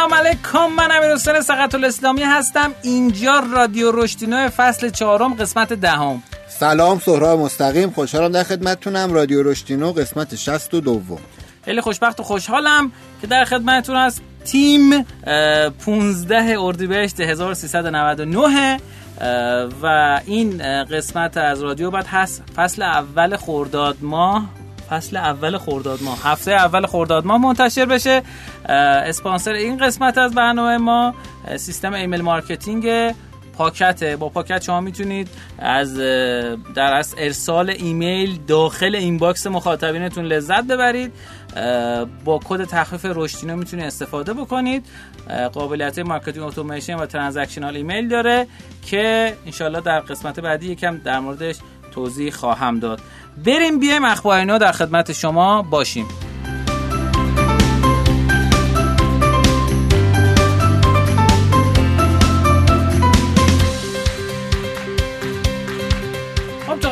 سلام علیکم من امیر حسین سقط الاسلامی هستم. اینجا رادیو رشدینو فصل چهارم قسمت دهم. سلام سهراب مستقیم خوشحالم در خدمتتونم. رادیو رشدینو قسمت 62 دوم. خیلی خوشبخت و خوشحالم که در خدمتتون هست. تیم 15 اردیبهشت 1399 و این قسمت از رادیو بعد هست. فصل اول خرداد ماه. فصل اول خرداد ماه. هفته اول خرداد ماه منتشر بشه. اسپانسر این قسمت از برنامه ما سیستم email marketing پاکته با پاکت شما می‌تونید از در از ارسال ایمیل داخل inbox مخاطبینتون لذت ببرید. با کد تخفیف رشدینو می‌تونید استفاده بکنید. قابلیت marketing automation و transactional email داره که انشالله در قسمت بعدی یکم در موردش توضیح خواهم داد. بریم بیایم اخبار در خدمت شما باشیم.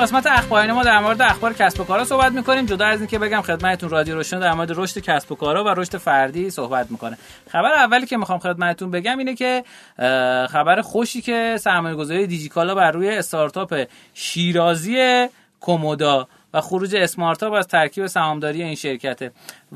قسمت اخبار ما در مورد اخبار کسب و کارا صحبت می‌کنیم. جدا از اینکه بگم خدمتتون رادیو روشن در مورد رشد کسب و کارا و رشد فردی صحبت می‌کنه. خبر اولی که می‌خوام خدمتتون بگم اینه که خبر خوشی که سرمایه گذاری دیجیکالا بر روی استارتاپ شیرازی کومودا و خروج اسمارتاپ از ترکیب سهامداری این شرکته.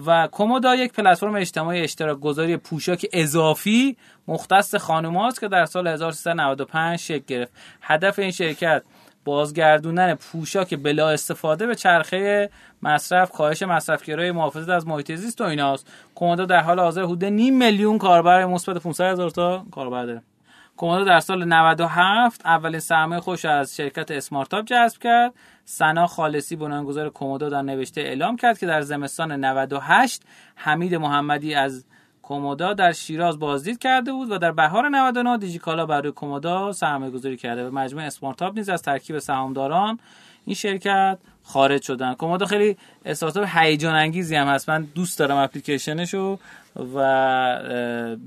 و کومودا یک پلتفرم اجتماعی اشتراک گذاری پوشاک اضافی مختص خانم‌هاست که در سال 1395 شکل گرفت. هدف این شرکت بازگردوندن پوشاک بلا استفاده به چرخه مصرف کاهش مصرفگرای محافظت از محیط زیست و ایناست. کومودا در حال حاضر حدود نیم میلیون کاربر مثبت 500 هزار تا کاربر داره. کومودا در سال 97 اولین سرمایه خوش از شرکت اسمارتاپ جذب کرد. سنا خالصی بنیانگذار کومودا در نوشته اعلام کرد که در زمستان 98 حمید محمدی از کومودا در شیراز بازدید کرده بود و در بهار 99 دیجیکالا برای کومودا سرمایه گذاری کرده و مجموعه اسمارتاپ نیز از ترکیب سهامداران این شرکت خارج شدن. کومودا خیلی استارتاپ هیجان انگیزی هم هست. من دوست دارم اپلیکیشنشو و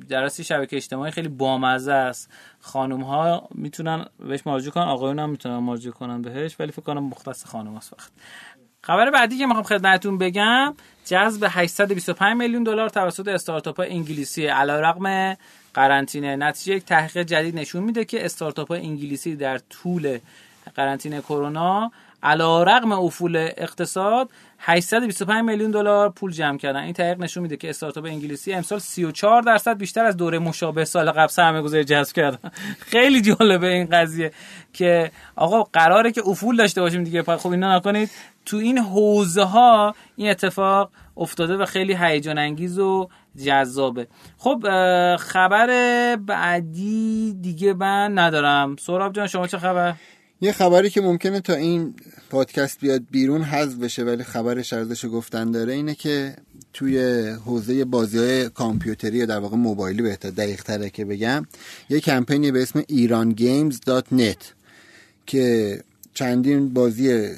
در شبکه اجتماعی خیلی بامزه است. خانم ها می‌تونن بهش مراجعه کنن آقایون هم می‌تونن مراجعه کنن بهش ولی فکر کنم مختص خانم فقط. خبر بعدی که می‌خوام خدمتتون بگم جذب 825 میلیون دلار توسط استارتاپ انگلیسی. علیرغم قرنطینه. نتیجه یک تحقیق جدید نشون میده که استارتاپ انگلیسی در طول قرنطینه کرونا علا رقم افول اقتصاد 825 میلیون دلار پول جمع کردن. این تحقیق نشون میده که استارتاپ انگلیسی امسال 34 درصد بیشتر از دوره مشابه سال قبل سرمایه‌گذاری جذب کردن خیلی جالبه این قضیه که آقا قراره که افول داشته باشیم دیگه. خب اینا نکنید. تو این حوزه ها این اتفاق افتاده و خیلی هیجان انگیز و جذابه. خب خبر بعدی دیگه من ندارم. سهراب جان شما چه خبر؟ یه خبری که ممکنه تا این پادکست بیاد بیرون حذف بشه ولی خبرش ارزش گفتن داره اینه که توی حوزه بازی های کامپیوتری یا در واقع موبایلی بهتر دقیق تره که بگم یه کمپینی به اسم ایران گیمز نت که چندین بازی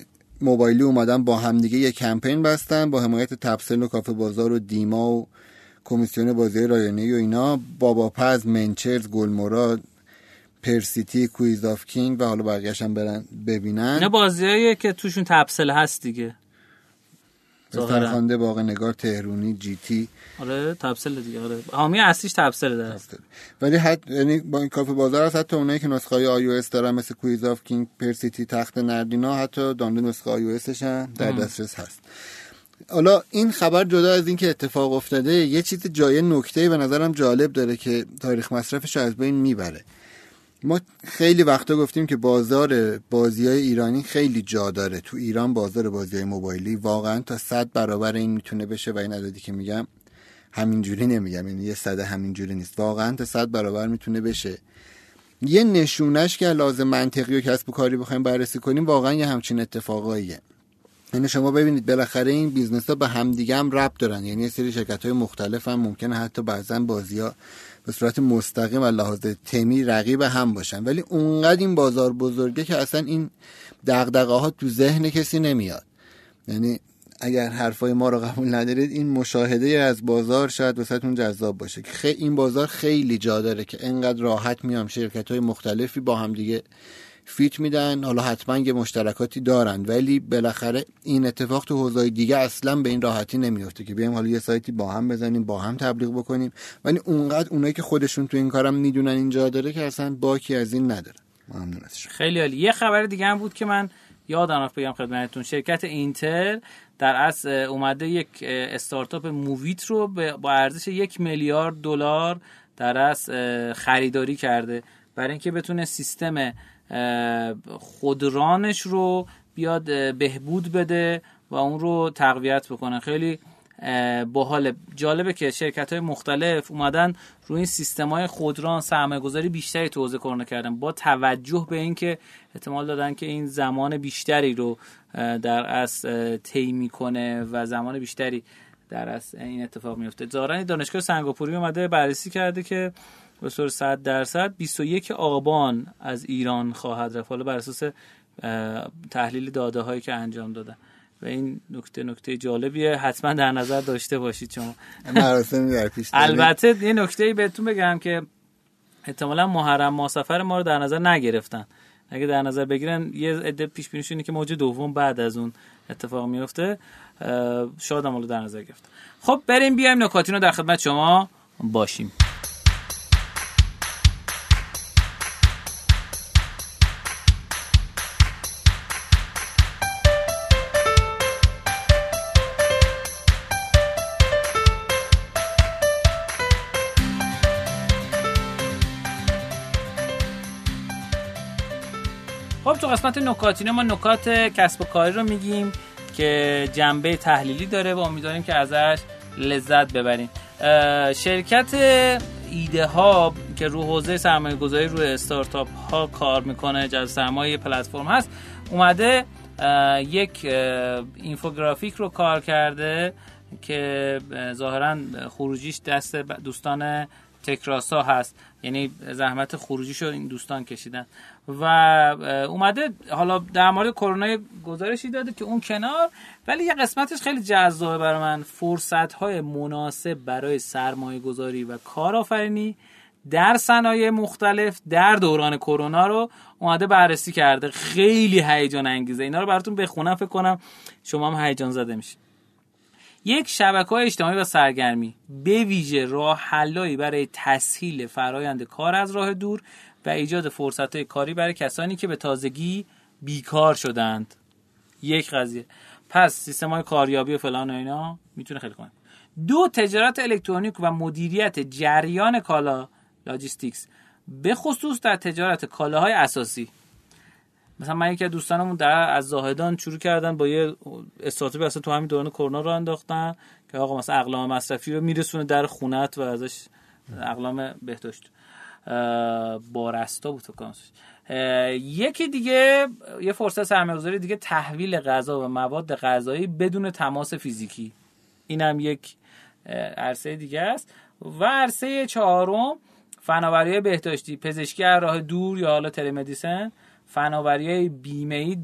موبایلی اومدن با همدیگه یه کمپین بستن با حمایت تپسل و کافه بازار و دیما و کمیسیون بازی رایانه و اینا بابا پز منچرز گلمراد پرسیتی کویز آف کینگ و حالا بقیهش هم برن ببینن. اینا بازیایی که توشون تبسل هست دیگه. فرخنده باقی نگار تهرونی جی تی. آره تبسل دیگه آره. حامی اصلیش تبسل داره. ولی حد یعنی با این کافه بازار هست حتی اونایی که نسخه های آی اس دارن مثل کویز آف کینگ پرسیتی تخت نردینا حتی دانلود نسخه آی او در دسترس هست. حالا این خبر جدا از اینکه اتفاق افتاده یه چیز جای نکته به نظرم جالب داره که تاریخ مصرفش از بین می‌بره. ما خیلی وقتا گفتیم که بازار بازی های ایرانی خیلی جا داره. تو ایران بازار بازی های موبایلی واقعا تا صد برابر این می‌تونه بشه و این عددی که میگم همینجوری نمیگم. یعنی یه صد همینجوری نیست. واقعا تا صد برابر می‌تونه بشه. یه نشونش که لازم منطقی و کسب و کاری بخوایم بررسی کنیم واقعا یه همچین اتفاقاییه. یعنی شما ببینید بالاخره این business ها به همدیگه هم ربط دارن. یعنی یه سری شرکت های مختلف هم ممکنه حتی بعضا بازی ها به صورت مستقیم و لحاظ تمی رقیب هم باشن. ولی اونقدر این بازار بزرگه که اصلا این دغدغه ها تو ذهن کسی نمیاد. یعنی اگر حرفای ما رو قبول ندارید این مشاهده از بازار شاید واسهتون جذاب باشه که این بازار خیلی جا داره که انقدر راحت میان شرکت های مختلفی با هم دیگه fit میدن. حالا حتما یه مشترکاتی دارن. ولی بالاخره این اتفاق تو حوزه‌های دیگه اصلا به این راحتی نمیفته که بیایم حالا یه سایتی با هم بزنیم با هم تبلیغ بکنیم. ولی اونقدر اونایی که خودشون تو این کارم می‌دونن اینجا داره که اصلا باکی از این نداره. ممنون خیلی عالی. یه خبر دیگه هم بود که من یادم رفت بگم خدمتتون. شرکت اینتل در اصل اومده یک استارتاپ موویت رو با ارزش یک میلیارد دلار در اصل خریداری کرده. برای اینکه بتونه سیستم خودرانش رو بیاد بهبود بده و اون رو تقویت بکنه. خیلی باحال جالبه که شرکت های مختلف اومدن روی این سیستم های خودران سرمایه گذاری بیشتری تو حوزه کرونا کردن با توجه به اینکه احتمال دادن که این زمان بیشتری رو در از طی می‌کنه و زمان بیشتری در از این اتفاق میفته ظاهرا دانشگاه سنگاپوری اومده بررسی کرده که به صورت 100 درصد 21 آبان از ایران خواهد رفت. حالا بر اساس تحلیل داده هایی که انجام دادن. و این نکته نکته جالبیه. حتما در نظر داشته باشید شما. مراسم در پیش البته یه نکته بهتون بگم که احتمالا محرم ما سفر ما رو در نظر نگرفتن. اگه در نظر بگیرن یه عده پیش بینیشونه که موج دوم بعد از اون اتفاق میفته. شاید هم در نظر گرفت خب بریم بیایم نکاتین رو در خدمت شما باشیم. قسمت نکاتینه ما نکات کسب و کاری رو میگیم که جنبه تحلیلی داره و امیدواریم که ازش لذت ببریم. شرکت ایده ها که رو حوزه سرمایه گذاری روی استارتاپ ها کار می‌کنه جز سرمایه پلتفرم هست اومده یک اینفوگرافیک رو کار کرده که ظاهرا خروجیش دست دوستان تکراسا هست. یعنی زحمت خروجیشو این دوستان کشیدن. و اومده حالا در مورد کرونا گزارشی داده که اون کنار ولی یه قسمتش خیلی جذابه برای من. فرصت های مناسب برای سرمایه گذاری و کارآفرینی در صنایع مختلف در دوران کرونا رو اومده بررسی کرده. خیلی هیجان انگیزه. اینا رو براتون بخونم فکر کنم شما هم هیجان زده میشید. یک شبکه اجتماعی و سرگرمی به ویژه راه حلایی برای تسهیل فرایند کار از راه دور و ایجاد فرصت کاری برای کسانی که به تازگی بیکار شدند. یک قضیه. پس سیستم های کاریابی و فلان و اینا می‌تونه خیلی کنه دو تجارت الکترونیک و مدیریت جریان کالا logistics به خصوص در تجارت کالاهای اساسی. مثلا من یکی از دوستانمون در از زاهدان شروع کردن با یه استارتاپی اصلا تو همین دوران کرونا راه انداختن که آقا مثلا اقلام مصرفی رو میرسونه در خونت و ازش اقلام بهداشت. بارستا بود تو یکی دیگه یه فرصت سرمایه‌گذاری دیگه تحویل غذا و مواد غذایی بدون تماس فیزیکی. اینم یک عرصه دیگه است. و عرصه چهارم فناوری بهداشتی پزشکی از راه دور یا حالا تلمدیسن. فناوری بیمه ای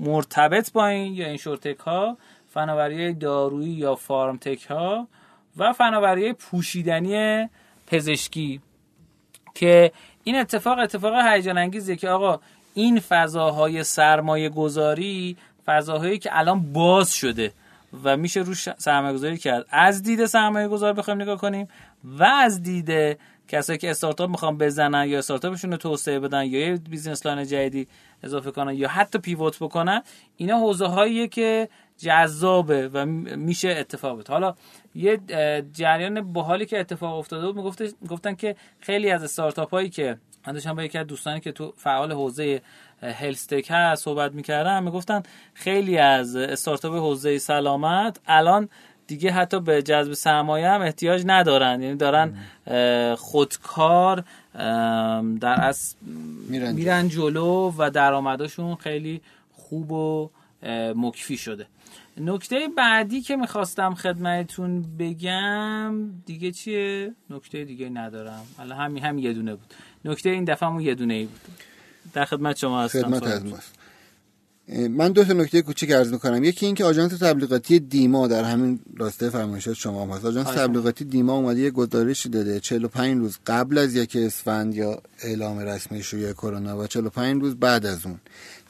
مرتبط با این یا این شورتک ها فناوری دارویی یا فارمتک ها و فناوری پوشیدنی پزشکی. که این اتفاق اتفاق هیجان انگیزه که آقا این فضاهای سرمایه گذاری فضاهایی که الان باز شده و میشه روش سرمایه گذاری کرد. از دید سرمایه گذار بخوایم نگاه کنیم و از دید کسایی که استارتاپ می‌خوان بزنن یا استارتاپشون رو توسعه بدن یا یه business line جدیدی اضافه کنن یا حتی pivot بکنن اینا حوزه هاییه که جذابه و میشه اتفاق بده حالا یه جریان باحالی که اتفاق افتاده بود می‌گفت گفتن که خیلی از استارتاپ هایی که من داشتم با یکی از دوستانی که تو فعال حوزه هلستک هست صحبت می‌کردم می‌گفتن خیلی از استارتاپ حوزه سلامت الان دیگه حتی به جذب سرمایه هم احتیاج ندارن. یعنی دارن خودکار در از میرن جلو. و درآمدشون خیلی خوب و مکفی شده. نکته بعدی که می‌خواستم خدمتتون بگم دیگه چیه؟ نکته دیگه ندارم. الان همین هم یه دونه بود. نکته این دفعه همون یه دونه ای بود. در خدمت شما هستم. خدمت از من دو تا نکته کوچیک عرض می‌کنم. یکی اینکه آژانس تبلیغاتی دیما در همین راسته فرمایشات شما هست. آژانس تبلیغاتی دیما اومده یه گزارشی داده. 45 روز قبل از یک اسفند یا اعلام رسمی شیوع کرونا و 45 روز بعد از اون.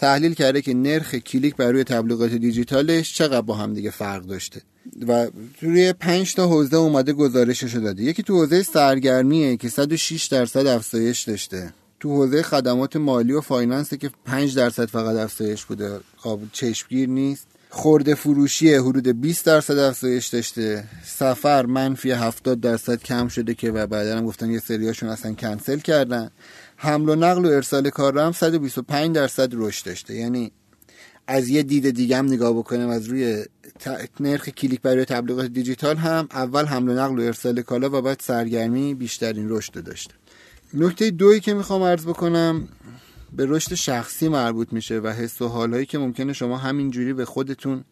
تحلیل کرده که نرخ کلیک بر روی تبلیغات دیجیتالش چقدر با هم دیگه فرق داشته. و روی 5 تا حوزه اومده گزارشش داده. یکی تو حوزه سرگرمیه که 106 درصد افزایش داشته. تو حوزه خدمات مالی و finance که 5 درصد فقط افزایش بوده. قابل چشمگیر نیست. خورده فروشی حدود 20 درصد افزایش داشته. سفر منفی 70 درصد کم شده که و بعدا هم گفتن یه سریاشون اصلا کنسل کردن. حمل و نقل و ارسال کار هم 125 درصد رشد داشته. یعنی از یه دید دیگه هم نگاه بکنیم از روی نرخ کلیک برای تبلیغات دیجیتال هم اول حمل و نقل و ارسال کالا و بعد سرگرمی بیشترین رشد داشته. نکته دویی که می‌خوام عرض بکنم به رشد شخصی مربوط میشه و حس و حالهایی که ممکنه شما همینجوری به خودتون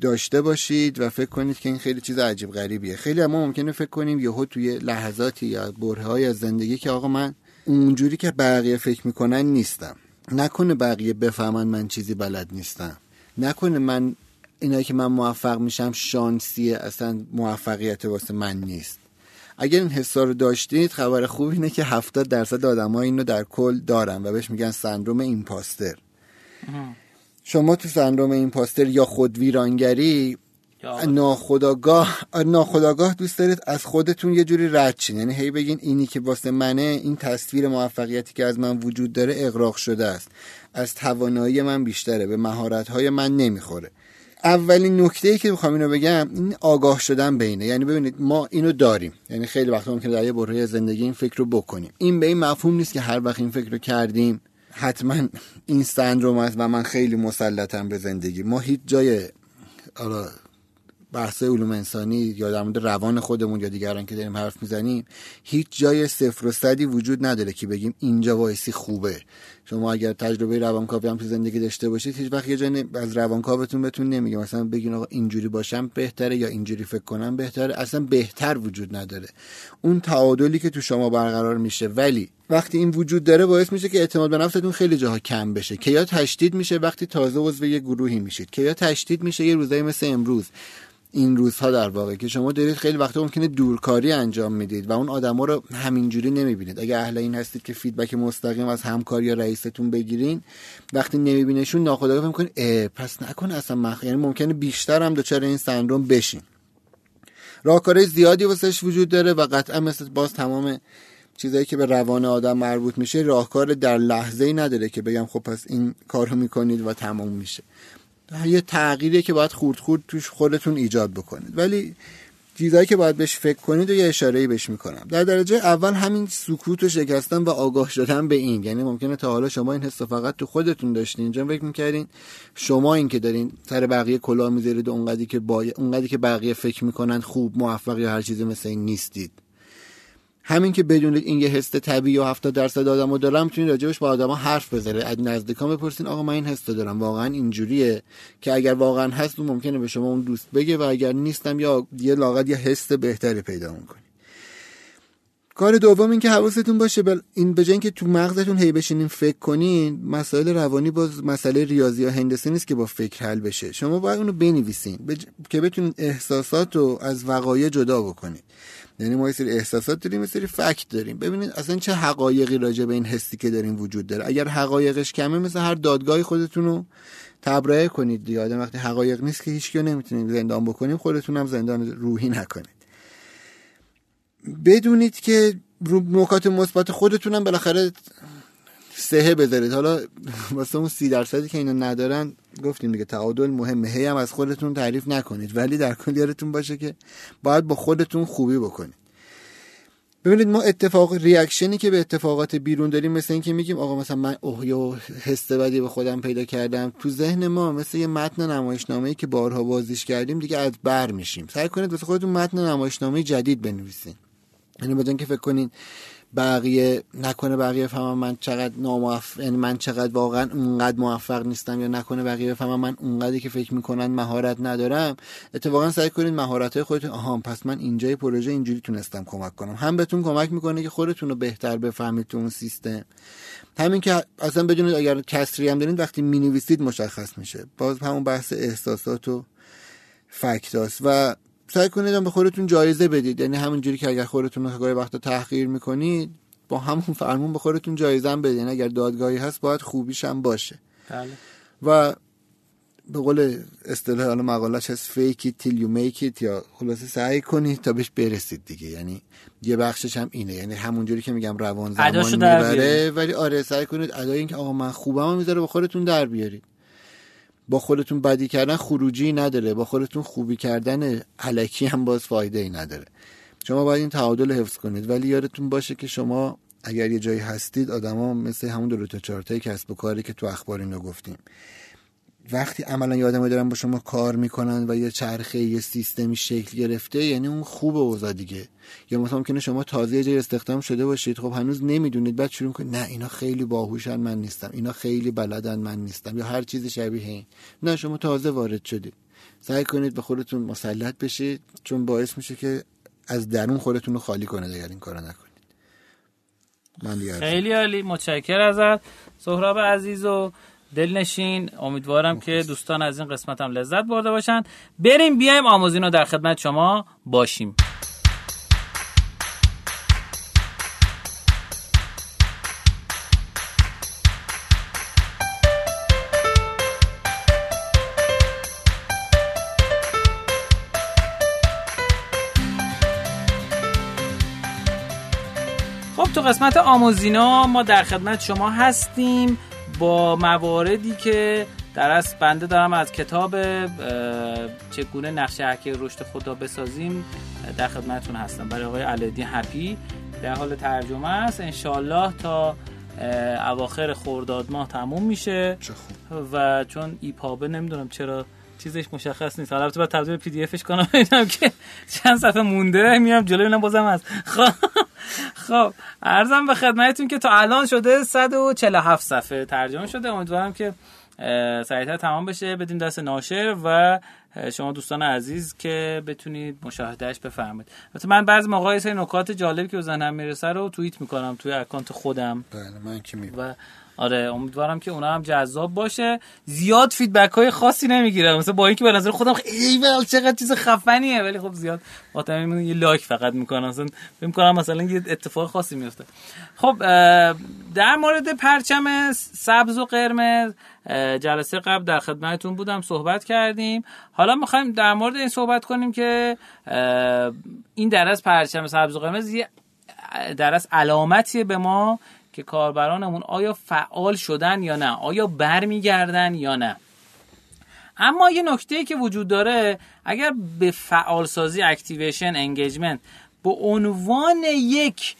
داشته باشید و فکر کنید که این خیلی چیز عجیب غریبیه. خیلی ما ممکنه فکر کنیم یهو توی لحظاتی یا برههای از زندگی که آقا من اونجوری که بقیه فکر می‌کنن نیستم. نکنه بقیه بفهمن من چیزی بلد نیستم. نکنه من اینایی که من موفق میشم شانسیه اصلا موفقیت واسه من نیست. اگر این حسا رو داشتید خبر خوب اینه که 70 درصد آدم اینو در کل دارن و بهش میگن سندروم ایمپاستر. شما تو سندروم ایمپاستر یا خود ویرانگری ناخداگاه ناخداگاه دوست دارید از خودتون یه جوری رد چین یعنی هی بگین اینی که واسه منه این تصویر موفقیتی که از من وجود داره اغراق شده است. از توانایی من بیشتره به مهارت های من نمی‌خوره. اولین نکته ای که می‌خوام اینو بگم این آگاه شدن بینه. یعنی ببینید ما اینو داریم. یعنی خیلی وقتا ممکنه در یه بره زندگی این فکر رو بکنیم. این به این مفهوم نیست که هر وقت این فکر رو کردیم حتما این سندروم است و من خیلی مسلطم به زندگی. ما هیچ جای بحث علوم انسانی یا در مورد روان خودمون یا دیگران که داریم حرف می‌زنیم هیچ جای صفر و صدی وجود نداره که بگیم اینجا وایسی خوبه. شما اگر تجربه روانکاوی هم تو زندگی داشته باشید هیچ وقت یه جای از روانکاوتون بهتون نمیگه. مثلا بگین آقا اینجوری باشم بهتره یا اینجوری فکر کنم بهتره. اصلا بهتر وجود نداره. اون تعادلی که تو شما برقرار میشه. ولی وقتی این وجود داره باعث میشه که اعتماد به نفستون خیلی جاها کم بشه. که یا تشدید میشه وقتی تازه عضو یه گروهی میشید. که یا تشدید میشه یه روزایی مثل امروز. این روزها در واقع که شما دارید خیلی وقتا ممکنه دورکاری انجام می‌دید و اون آدما رو همینجوری نمی‌بینید. اگه اهل این هستید که فیدبک مستقیم از همکار یا رئیستون بگیرین وقتی نمیبینشون ناخودآگاه فکر می‌کنید پس نکن اصلا مخ یعنی ممکنه بیشتر هم دچار این سندروم بشین. راهکارهای زیادی واسش وجود داره و قطعا مثل باز تمام چیزایی که به روان آدم مربوط میشه راهکار در لحظه ای نداره که بگم خب پس این کارو می‌کنید و تمام میشه. یه تغییریه که باید خورد خورد توش خودتون ایجاد بکنید. ولی چیزایی که باید بهش فکر کنید و یه اشاره بهش می‌کنم. در درجه اول همین سکوت و شکستن و آگاه شدن به این. یعنی ممکنه تا حالا شما این حس فقط تو خودتون داشتین. اینجا فکر می‌کردین شما این که دارین سر بقیه کلاه می‌ذارید اونقدری که با... اونقدری که بقیه فکر می‌کنن خوب موفق یا هر چیزی مثل این نیستید. همین که بدونید این یه حس طبیعی و 70 درصد آدمو دارم می‌تونید راجبش با آدما حرف بزنید. از نزدیکان بپرسین آقا من این حس دارم. واقعا اینجوریه که اگر واقعا هست ممکنه به شما اون دوست بگه و اگر نیستم یا یه لاغت یه حس بهتری پیدا می‌کنی کار دوم این که حواستون باشه بل این به که تو مغزتون هی بشینین فکر کنین مسائل روانی باز مسئله ریاضی یا هندسی نیست که با فکر حل بشه. شما باید اونو بنویسین که بتونین احساسات رو از وقایع جدا بکنید یعنی ما یه سری احساسات داریم یه سری فکت داریم. ببینید اصلا چه حقایقی راجع به این حسی که داریم وجود داره. اگر حقایقش کمه مثل هر دادگاهی خودتون رو تبرئه کنید آدم وقتی حقایق نیست که هیچ نمی‌تونید زندان بکنیم خودتون هم زندان روحی نکنید. بدونید که رو نکات مثبت خودتونم بالاخره سهه بذارید. حالا واسه اون سی درصدی که اینا ندارن گفتیم دیگه تعادل مهمه. هی هم از خودتون تعریف نکنید. ولی در کل یادتون باشه که باید با خودتون خوبی بکنید. ببینید ما اتفاق ریاکشنی که به اتفاقات بیرون داریم مثل اینکه میگیم آقا مثلا من اوه یا حس بدی به خودم پیدا کردم. تو ذهن ما مثل یه متن نمایشنامه‌ای که بارها بازیش کردیم دیگه از بر میشیم. سعی کنید واسه خودتون متن نمایشنامه جدید بنویسین. یعنی بدون که فکر کنین بقیه نکنه بقیه بفهمن من چقدر ناموفق یعنی من چقدر واقعا اونقدر موفق نیستم یا نکنه بقیه بفهمن من اونقدری که فکر می‌کنن مهارت ندارم اتفاقا سعی کنید مهارت های خودتون آها پس من اینجای پروژه اینجوری تونستم کمک کنم. هم بهتون کمک می‌کنه که خودتون رو بهتر بفهمید تو اون سیستم. همین که اصلا بدونید اگر کسری هم دارید وقتی می‌نویسید مشخص میشه. باز همون بحث احساسات و فکتاست و سعی کنید به خودتون جایزه بدید. یعنی همونجوری که اگر خودتون رو وقتا تحقیر می‌کنید با همون فرمون به خودتون جایزه هم بدین. اگر دادگاهی هست باید خوبیش هم باشه. بله. و به قول اصطلاح حالا مقالش هست فیک تیل یو میک یا خلاصه سعی کنید تا بهش برسید دیگه. یعنی یه بخشش هم اینه. یعنی همونجوری که میگم روان زمان می‌بره ولی آره سعی کنید ادای اینکه آقا من خوبم می‌ذاره با خودتون در بیارید. با خودتون بدی کردن خروجی نداره با خودتون خوبی کردن علکی هم باز فایده ای نداره. شما باید این تعادل حفظ کنید ولی یادتون باشه که شما اگر یه جایی هستید آدما مثل همون دو تا چارتای کسب و کاری که تو اخبار اینو گفتیم. وقتی عملا یادم دارن با شما کار می‌کنن و یه چرخه یه سیستمی شکل گرفته یعنی اون خوب اوضاع دیگه. یا مثلا ممکنه شما تازه جای استخدام شده باشید خب هنوز نمی‌دونید بعد شروع کنید نه اینا خیلی باهوشن من نیستم. اینا خیلی بلدن من نیستم. یا هر چیز شبیه این. نه شما تازه وارد شدید. سعی کنید به خودتون مسلط بشید چون باعث میشه که از درون خودتون رو خالی کنه اگر این کارو نکنید. من خیلی عالی. متشکر ازت. سهراب عزیز و دلنشین. امیدوارم که دوستان از این قسمت هم لذت برده باشن. بریم بیایم آموزین رو در خدمت شما باشیم. خب تو قسمت آموزینا ما در خدمت شما هستیم. با مواردی که در از بنده دارم از کتاب چگونه نقشه حکی رشد خدا بسازیم در خدمتتون هستم. برای آقای علادین هپی در حال ترجمه است. انشالله تا اواخر خورداد ماه تموم میشه و چون ایپابه نمی‌دونم چرا چیزش مشخص نیست. البته بعد تبدیل پی دی افش کنم ببینم که چند صفحه مونده میام جلو اینم بازم از خب خب ارزم به خدمتتون که تا الان شده 147 صفحه ترجمه شده. امیدوارم که سریعتر تمام بشه. بدیم دست ناشر و شما دوستان عزیز که بتونید مشاهدهش بفهمید البته من بعضی موقع نکات جالبی که به ذهنم می‌رسه رو توییت می‌کنم توی اکانت خودم. بله من که و آره امیدوارم که اونا هم جذاب باشه. زیاد فیدبک های خاصی نمی‌گیرم مثلا با اینکه به نظر خودم ول چقدر چیز خفنیه. ولی خب زیاد با یه لایک فقط می‌کنم مثلا فکر کنم مثلا یه اتفاق خاصی میفته خب در مورد پرچم سبز و قرمز جلسه قبل در خدمتتون بودم صحبت کردیم. حالا می‌خوایم در مورد این صحبت کنیم که این در از پرچم سبز و قرمز یه در از علامتیه به ما که کاربرانمون آیا فعال شدن یا نه؟ آیا برمیگردن یا نه؟ اما یه نکته که وجود داره اگر به فعالسازی activation engagement به عنوان یک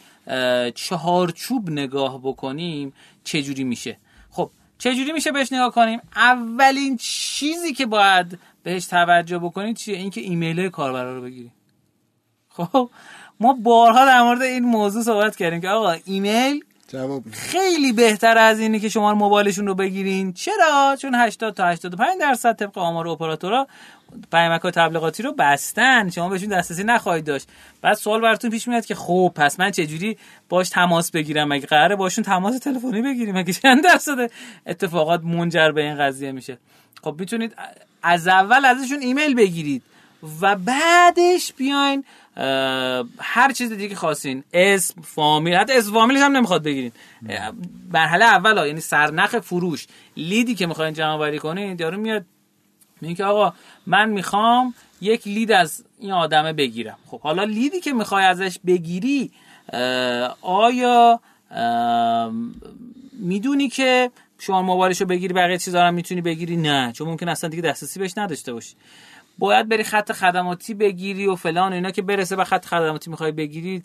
چهارچوب نگاه بکنیم چجوری میشه؟ خب چجوری میشه بهش نگاه کنیم؟ اولین چیزی که باید بهش توجه بکنید چیه؟ اینکه ایمیل کاربرا رو بگیریم. خب ما بارها در مورد این موضوع صحبت کردیم که آقا ایمیل جواب خیلی بهتر از اینه که شما موبایلشون رو بگیرین. چرا؟ چون 80 تا 85 درصد طبق آمار اپراتورها پیامک تبلیغاتی رو بستن. شما بهشون دسترسی نخواهید داشت. بعد سوال براتون پیش میاد که خب پس من چجوری باش تماس بگیرم؟ مگه قراره باشون تماس تلفنی بگیریم؟ مگه چند درصد اتفاقات منجر به این قضیه میشه؟ خب می‌تونید از اول ازشون ایمیل بگیرید و بعدش بیاین هر چیز دیگه خواستین اسم فامیل حتی اسم فامیلش هم نمی‌خواد بگیرین. مرحله اول یعنی سرنخ فروش. لیدی که می‌خواین جمع آوری کنین یارو میاد میگه آقا من می‌خوام یک لید از این آدمه بگیرم. خب حالا لیدی که می‌خوای ازش بگیری آیا می‌دونی که شما موبایلشو بگیری بقیه چیزا رو می‌تونی بگیری؟ نه چون ممکن اصلا دیگه دسترسی بهش نداشته باشی. باید بری خط خدماتی بگیری و فلان اینا که برسه به خط خدماتی می‌خوای بگیری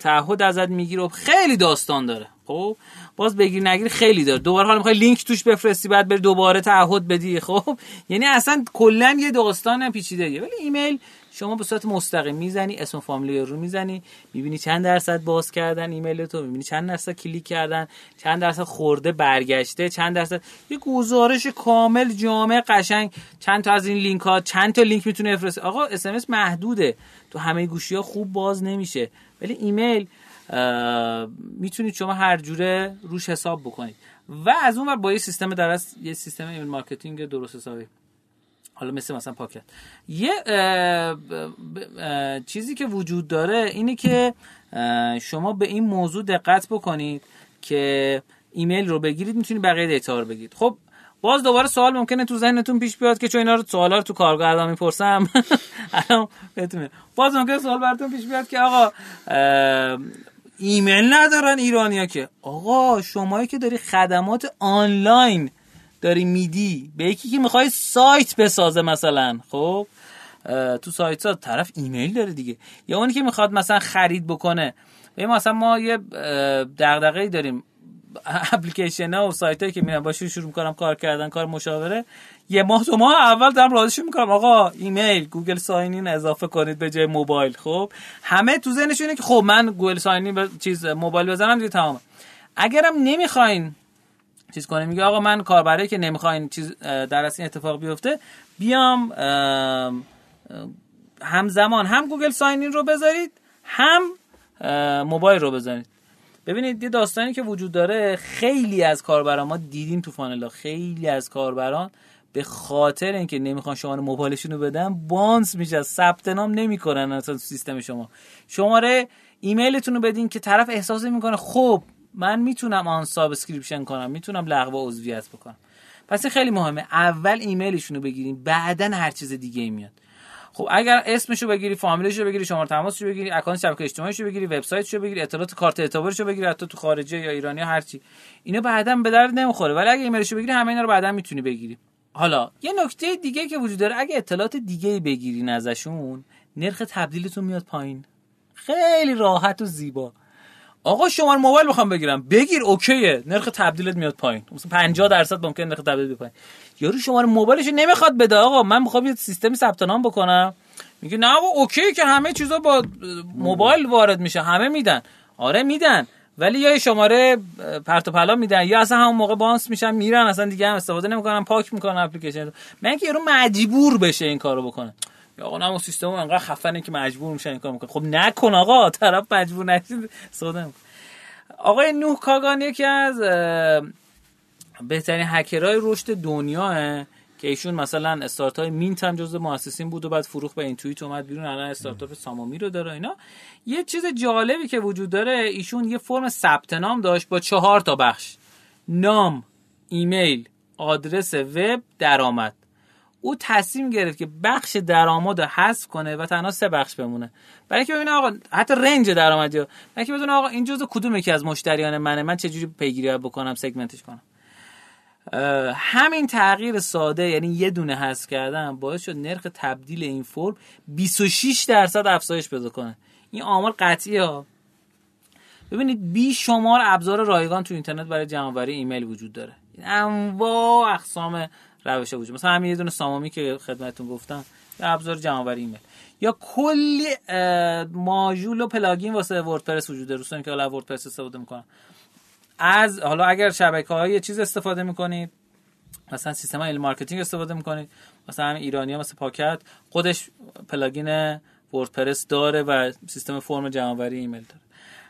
تعهد ازت می‌گیره و خیلی داستان داره. خب؟ باز بگیر نگیر خیلی داره. دوباره حالا می‌خوای لینک توش بفرستی بعد بری دوباره تعهد بدی. خب؟ یعنی اصلا کلا یه داستان پیچیده ولی ایمیل شما به صورت مستقیم می‌زنی اسم فامیلی رو می‌زنی می‌بینی چند درصد باز کردن ایمیل تو می‌بینی چند درصد کلیک کردن چند درصد خورده برگشته چند درصد یه گزارش کامل جامع قشنگ. چند تا از این لینک ها چند تا لینک می‌تونه بفرسته. آقا اس‌ام‌اس محدوده. تو همه گوشی ها خوب باز نمیشه. ولی ایمیل می‌تونید شما هر جوره روش حساب بکنید. و از اون با یه سیستم درست یه سیستم email marketing درست حسابی. حالا مثل مثلا پاکت. یه چیزی که وجود داره اینه که شما به این موضوع دقت بکنید که ایمیل رو بگیرید می‌تونید بقیه دیتا رو بگیرید. خب باز دوباره سوال ممکنه تو ذهنتون پیش بیاد که چون اینا رو سوالا رو تو کارگاه الان می‌پرسم. الان باز ممکنه سوال براتون پیش بیاد که آقا ایمیل ندارن ایرانیا که. آقا شمایی که داری خدمات آنلاین داری میدی به یکی که می‌خوای سایت بسازه مثلا خب؟ تو سایت ها طرف ایمیل داره دیگه. یا اونی که می‌خواد مثلا خرید بکنه. به مثلا ما یه دغدغه‌ای داریم. اپلیکیشن ها و سایت هایی که میرم باشون شروع می‌کنم کار کردن کار مشاوره. یه ماه دو ماه اول دارم راضیشون می‌کنم. آقا ایمیل Google sign in اضافه کنید به جای موبایل خب؟ همه تو ذهنشونه که خب من Google sign in به چیز موبایل بزنم دیگه تمام اگرم نمی‌خواین چیز کنه. میگه آقا من کاربری که نمی‌خواین چیز در این اتفاق بیفته بیام همزمان هم Google sign in رو بذارید هم موبایل رو بزنید ببینید یه داستانی که وجود داره خیلی از کاربران ما دیدیم تو funnel ا خیلی از کاربران به خاطر اینکه نمی‌خوان شماره موبایلشون رو بدن bounce میشه ثبت نام نمی‌کنن اصلا سیستم شما. شماره ایمیلتون رو بدین که طرف احساس می‌کنه خب من می‌تونم unsubscription کنم می‌تونم لغو عضویت بکنم. پس خیلی مهمه. اول ایمیلشون رو بگیریم بعدا هر چیز دیگه ای میاد. خب اگر اسمشو بگیری فامیلشو بگیری شماره تماسشو بگیری اکانت شبکه اجتماعیشو بگیری وبسایتشو بگیری اطلاعات کارت اعتبارشو بگیری حتی تو خارجه یا ایرانی هر چی اینا بعدا به درد نمی‌خوره. ولی اگه ایمیلشو بگیری همه اینا رو بعدا می‌تونی بگیری. حالا یه نکته دیگه که وجود داره اگه اطلاعات دیگه بگیرین ازشون نرخ تبدیلتون میاد پایین. خیلی راحت و زیبا. آقا شماره موبایل می‌خوام بگیرم. بگیر اوکیه. نرخ تبدیلت میاد پایین. مثلا 50 درصد ممکن نرخ تبدیل بیاد پایین. یارو شماره موبایلش نمی‌خواد بده آقا. من می‌خوام یه سیستمی ثبت نام بکنم. میگه نه آقا اوکی که همه چیزا با موبایل وارد میشه. همه میدن. آره میدن. ولی یا شماره پرت و پلا میدن. یا اصلا همون موقع بانس میشن میرن. اصلا دیگه هم استفاده نمی‌کنن. پاک می‌کنن اپلیکیشن من که یارو مجبور بشه این کارو بکنه. یا آقا نه سیستم انقدر خفنه که مجبور میشن این کارو می‌کنه خب نکن آقا طرف مجبور نشید استفاده آقای نوح کاگان یکی از بهترین هکرهای رشد دنیا که ایشون مثلا استارت های مینت هم جزو مؤسسین بود و بعد فروخ به این توییت اومد بیرون الان استارتاپ سامامی رو داره اینا. یه چیز جالبی که وجود داره ایشون یه فرم ثبت نام داشت با چهار تا بخش. نام ایمیل آدرس وب درآمد. او تصمیم گرفت که بخش درآمد رو حذف کنه و تنها سه بخش بمونه. برای اینکه ببینه آقا حتی رنج درآمدی رو. برای اینکه بدونه آقا این جزء کدوم یکی از مشتریان منه من چه جوری پیگیری بکنم سگمنتش کنم. همین تغییر ساده یعنی یه دونه حذف کردن باعث شد نرخ تبدیل این فرم 26 درصد افزایش پیدا کنه. این آمار قطعیه ها. ببینید بی شمار ابزار رایگان تو اینترنت برای جمعآوری ایمیل وجود داره. انواع اقسام روش وجود. مثلا همین یه دونه SumoMe که خدمتتون گفتم ابزار جمعآوری ایمیل. یا کلی ماژول و پلاگین واسه وردپرس وجود داره. که حالا وردپرس استفاده می‌کنن. از حالا اگر شبکه های چیز استفاده می‌کنید مثلا سیستم های marketing استفاده می‌کنید مثلا هم ایرانی ها مثل پاکت خودش پلاگین وردپرس داره و سیستم فرم جمعآوری ایمیل داره.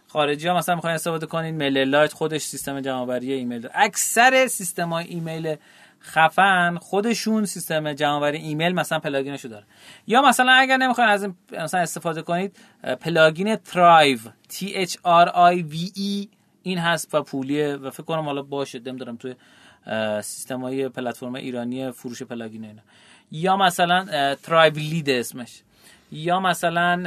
خارجی ها مثلا می‌خواین استفاده کنید MailerLite خودش سیستم جمعآوری ایمیل داره. اکثر سیستم های ایمیل خفن خودشون سیستم جمعآوری ایمیل مثلا پلاگینشو داره. یا مثلا اگر نمی‌خواین از این مثلا استفاده کنید پلاگین Thrive T H R I V E این هست و پولیه و فکر کنم حالا باشه نمی‌دونم توی سیستم های پلتفرم ایرانی فروش پلاگین اینا. یا مثلا Thrive Leads اسمش. یا مثلا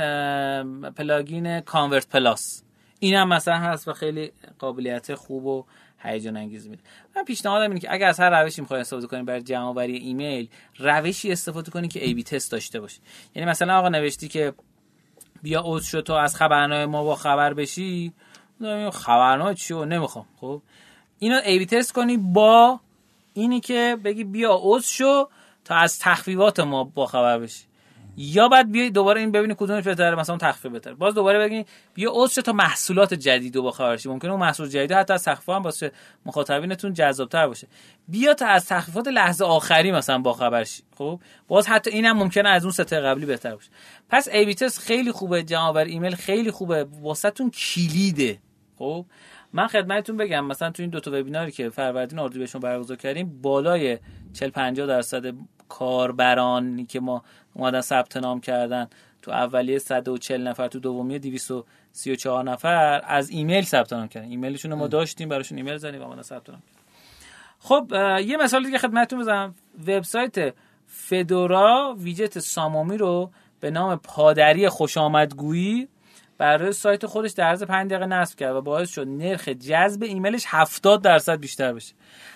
پلاگین Convert Plus این هم مثلا هست و خیلی قابلیت خوب و هیجان انگیز میده. من پیشنهادم اینه که اگر از هر روشی می‌خوای استفاده کنی برای جمع آوری ایمیل روشی استفاده کنی که A/B test داشته باشه یعنی مثلا آقا نوشتی که بیا اوز شو تو از خبرنامه ما با خبر بشی. خبرنامه چی نمی‌خوام خب؟ اینو ای بی تست کنی با اینی که بگی بیا اوز شو تا از تخفیفات ما با خبر بشی. یا بعد بیای دوباره این ببینی کدومش بهتره مثلا تخفیف بهتره. باز دوباره بگین بیا عضو تا محصولات جدید رو ممکنه اون محصول جدید حتی از تخفیف هم واسه مخاطبینتون جذابتر باشه. بیا تا از تخفیفات لحظه آخری مثلا با خبر شی. خب؟ باز حتی اینم ممکنه از اون سطح قبلی بهتر باشه. پس A/B test خیلی خوبه جمع ایمیل خیلی خوبه. واسهتون کلیده. خب؟ من خدمتتون بگم مثلا تو این دو تا وبیناری که فروردین اردیبهشت برگزار کردیم بالای 40 50 درصد کاربرانی که ما اومدن ثبت نام کردن تو اولیه 140 نفر تو دومیه 234 نفر از ایمیل ثبت نام کردن. ایمیلشون ما داشتیم براشون ایمیل زدیم و اومدن ثبت نام کردن. خب یه مثال دیگه خدمتتون بزنم. وبسایت فدورا ویجت SumoMe رو به نام پادری خوش آمدگویی برای سایت خودش در عرض 5 دقیقه نصب کرد و باعث شد نرخ جذب ایمیلش 70 درصد بیشتر بشه.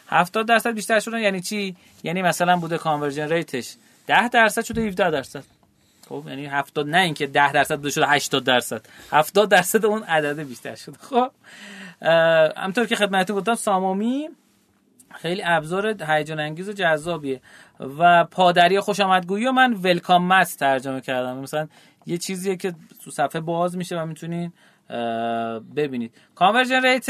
70 درصد بیشتر شدن یعنی چی؟ یعنی مثلا بوده conversion rate ش 10 درصد شده 17 درصد. خب یعنی 70 نه اینکه 10 درصد بوده شده 80 درصد. 70 درصد اون عدد بیشتر شده. خب همونطور که خدمتتون گفتم SumoMe خیلی ابزار هیجان انگیز و جذابیه و پادری خوش آمدگویی و من welcome mat ترجمه کردم. مثلا یه چیزیه که تو صفحه باز میشه و می‌تونین ببینید. conversion rate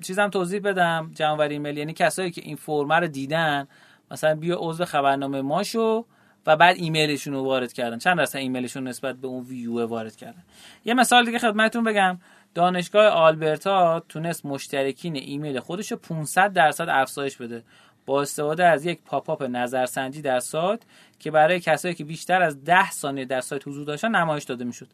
چیزم توضیح بدم. جمع‌آوری ایمیل یعنی کسایی که این فرمه رو دیدن مثلا بیا عضو خبرنامه ما شو و بعد ایمیلشون رو وارد کردن. چند درصد ایمیلشون نسبت به اون ویو وارد کردن. یه مثال دیگه خدمتتون بگم. دانشگاه آلبرتا تونست مشترکین ایمیل خودش رو 500 درصد افزایش بده. با استفاده از یک pop-up نظرسنجی در سایت که برای کسایی که بیشتر از 10 ثانیه در سایت حضور داشتن نمایش داده می‌شد.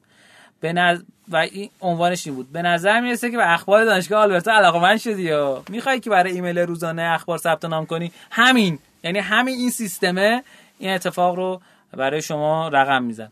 به نظر و این عنوانش این بود. به نظر می‌رسه که به اخبار دانشگاه آلبرتا علاقه‌مند شدی یا؟ می‌خوای که برای ایمیل روزانه اخبار ثبت نام کنی؟ همین. یعنی همین این سیستمه. این اتفاق رو برای شما رقم میزن.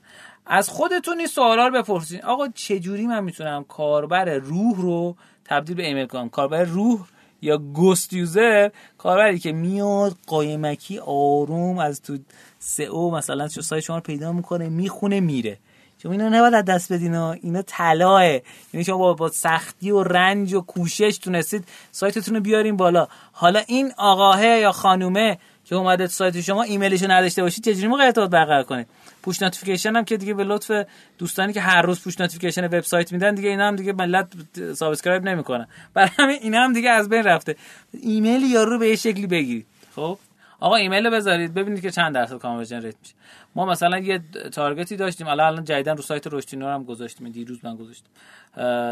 از خودتون این سوالا رو بپرسین. آقا چجوری من می‌تونم کاربر روح رو تبدیل به ایمیل کنم؟ کاربر روح یا گوست یوزر کاربری که میاد قایمکی آروم از تو سئو مثلا سایت شما رو پیدا می‌کنه می‌خونه میره. شما اینا نباید از دست بدین اینا طلاه یعنی شما با, با سختی و رنج و کوشش تونستید سایتتون رو بیارین بالا. حالا این آقاه یا خانومه که اومده سایت شما ایمیلشو نداشته باشید چجوری موقع ارتباط برقرار کنید push notification هم که دیگه به لطف دوستانی که هر روز push notification وبسایت میدن دیگه اینا هم دیگه ملت subscribe نمی‌کنن. برای همین اینا هم دیگه از بین رفته. ایمیل یارو به یه شکلی بگیرید خب؟ آقا ایمیل بذارید ببینید که چند درصد conversion rate میشه. ما مثلا یه target ی داشتیم الان الان جدیدن رو سایت رشدینو هم گذاشتیم دیروز من گذاشتم.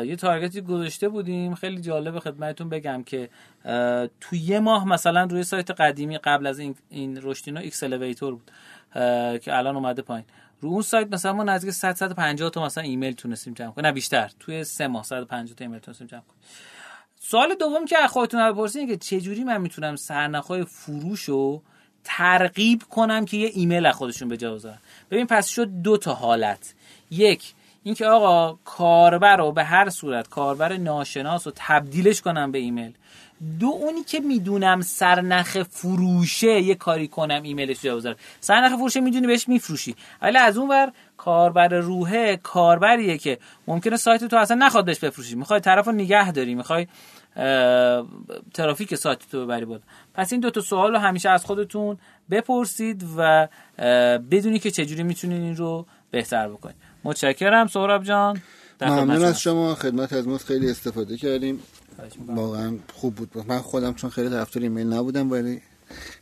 یه target ی گذاشته بودیم خیلی جالب خدمتتون بگم که تو یه ماه مثلا روی سایت قدیمی قبل از این این رشدینو ایکس بود که الان اومده پایین. رو اون سایت مثلا ما نزدیک 100 150 تا مثلا ایمیل تونستیم جمع کنیم. نه بیشتر. توی سه ماه 150 تا ایمیل تونستیم جمع کنیم. سوال دوم که از خودتون بپرسین که چه جوری من می‌تونم سرنخهای فروش رو ترغیب کنم که یه ایمیل از خودشون به جا بذارن؟ ببین پس شد دو تا حالت. یک اینکه آقا کاربر رو به هر صورت کاربر ناشناس رو تبدیلش کنم به ایمیل. دو اونی که می‌دونم سرنخ فروشه یه کاری کنم ایمیلش جا بذارم سرنخ فروشه می‌دونی بهش میفروشی. ولی از اون ور کاربر روحه کاربریه که ممکنه سایت تو اصلا نخواد بهش بفروشی. می‌خوای طرف رو نگه داری می‌خوای ترافیک سایت تو ببری بود پس این دو تا سوال رو همیشه از خودتون بپرسید و بدونی که چجوری می‌تونید این رو بهتر بکنید متشکرم سهراب جان. ممنون از شما. خدمت از ما خیلی استفاده کردیم. واقعا خوب بود. من خودم چون خیلی طرفدار ایمیل نبودم ولی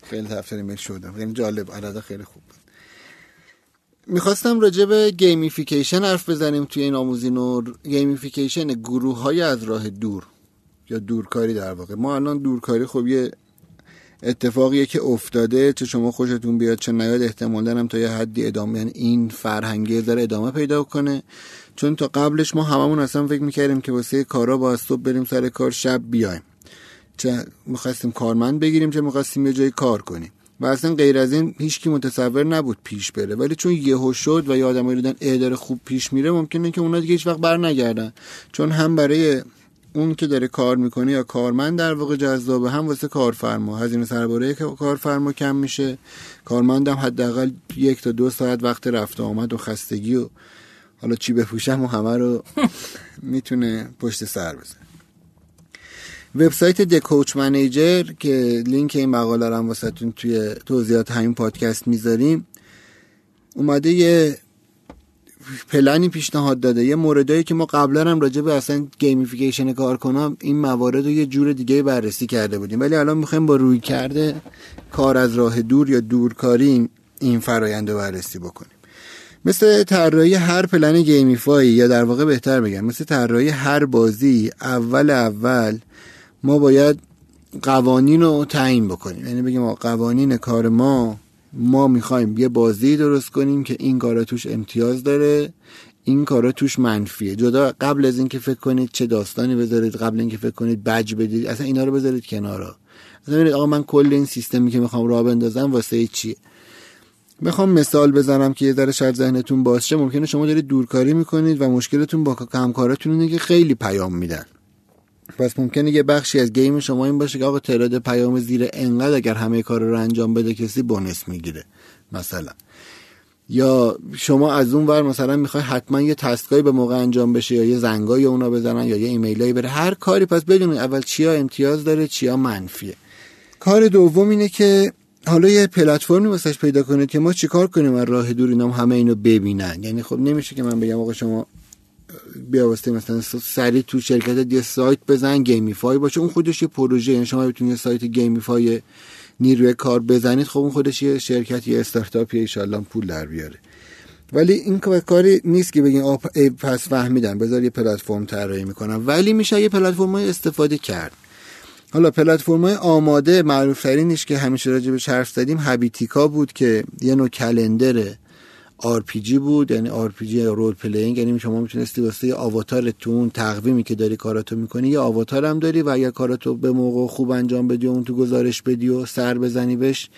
خیلی طرفدار ایمیل شدم. خیلی جالب. عدد خیلی خوب بود. می‌خواستم راجع به gamification حرف بزنیم توی این آموزین و gamification گروه های از راه دور یا دورکاری در واقع. ما الان دورکاری خب یه اتفاقیه که افتاده چه شما خوشتون بیاد چه نیاد احتمال دارم تا یه حدی ادامه یعنی این فرهنگی داره ادامه پیدا کنه. چون تا قبلش ما هممون اصلا فکر می‌کردیم که واسه کارا با صبح بریم سر کار شب بیایم. چه می‌خواستیم کارمند بگیریم چه می‌خواستیم یه جای کار کنیم. و اصلا غیر از این هیچکی متصور نبود پیش بره. ولی چون یهو شد و یه آدمایی دیدن خوب پیش میره ممکنه که اونا دیگه هیچ وقت بر نگردن چون هم برای اون که داره کار می‌کنه یا کارمند در واقع جذابه هم واسه کارفرما. هزینه سرباره کارفرما کم میشه. کارمندم حداقل یک تا دو ساعت وقت رفت آمد و خستگی و حالا چی بپوشم و همه رو می‌تونه پشت سر بذاره. وبسایت the coach manager که لینک این مقاله رو هم واسهتون توی توضیحات همین پادکست می‌ذاریم اومده یه پلنی پیشنهاد داده. یه موردایی که ما قبلا هم راجع به اصلا gamification کار کنم این موارد رو یه جور دیگه بررسی کرده بودیم. ولی الان می‌خوایم با رویکرد کار از راه دور یا دورکاری این فرایند رو بررسی بکنیم. مثل طراحی هر پلن گیمیفایی یا در واقع بهتر بگم مثل طراحی هر بازی اول اول ما باید قوانین رو تعیین بکنیم. یعنی بگیم قوانین کار ما ما می‌خوایم یه بازی درست کنیم که این کارا توش امتیاز داره این کارا توش منفیه. جدا قبل از اینکه فکر کنید چه داستانی بذارید قبل اینکه فکر کنید بج بدید اصلا اینا رو بذارید کنارا. اصلا آقا من کل این سیستمی که می‌خوام راه بندازم واسه چیه؟ می‌خوام مثال بزنم که یه ذره شاید ذهنتون باز شه. ممکنه شما دارید دورکاری می‌کنید و مشکلتون با همکاراتون اینه که خیلی پیام میدن. پس ممکنه یه بخشی از گیم شما این باشه که آقا تعداد پیام زیر انقدر اگر همه کار رو انجام بده کسی بونس می‌گیره مثلا. یا شما از اون ور مثلا می‌خوای حتما یه تسکایی به موقع انجام بشه یا یه زنگایی اونا بزنن یا یه ایمیلایی بره. هر کاری پس بدونید اول چیا امتیاز داره چیا منفیه. کار دوم اینه که حالا یه پلتفرمی واسش پیدا کنید که ما چیکار کنیم از راه دور اینام همه اینو ببینن. یعنی خب نمیشه که من بگم آقا شما بیا واسه مثلا سری تو شرکت یه سایت بزن gamify باشه. اون خودش یه پروژه یعنی شما بتونید سایت gamify نیروی کار بزنید خب اون خودش یه شرکت یه استارتاپی ان پول در بیاره. ولی این کاری نیست که بگین پس فهمیدم. بذار یه پلتفرم طراحی می‌کنم. ولی میشه یه پلتفرم استفاده کرد. حالا پلتفرم آماده معروف ترینش که همیشه راجع به حرف زدیم. هابیتیکا بود که یه نوع calendar ه RPG بود یعنی RPG role playing. یعنی شما می‌تونستی واسه یه avatar تو اون تقویمی که داری کاراتو می‌کنی یه avatar هم داری و اگر کاراتو به موقع خوب انجام بدی و اون تو گزارش بدی و سر بزنی بهش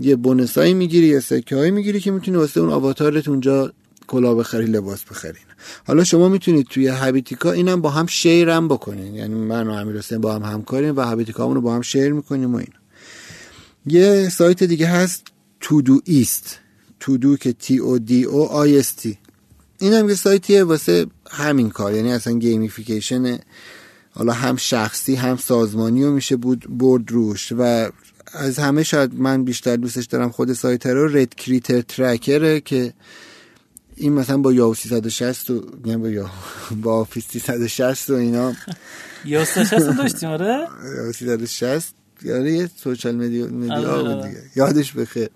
یه bonus هایی می‌گیری یا سکه هایی می‌گیری که می‌تونی واسه اون آواتارت اونجا کلاه بخری لباس بخری. حالا شما می‌تونید توی هابیتیکا اینم با هم share هم بکنین. یعنی من و امیر با هم همکاریم و هابیتیکا رو با هم share می‌کنیم و این یه سایت دیگه هست تو دو ایست تو که تی او دی او آی اس تی این هم یه سایتیه واسه همین کار. یعنی اصلا گیمیفیکیشن حالا هم شخصی هم سازمانی رو میشه بود برد روش. و از همه شاید من بیشتر دوستش دارم خود سایت رو رد کریتر ترکره که این مثلا با یاهو 360 و با یا با آفیس 360 و اینا. یاهو 360 داشتیم آره؟ یاهو 360 یاره یه social media media آره، بود آره. دیگه. یادش بخیر.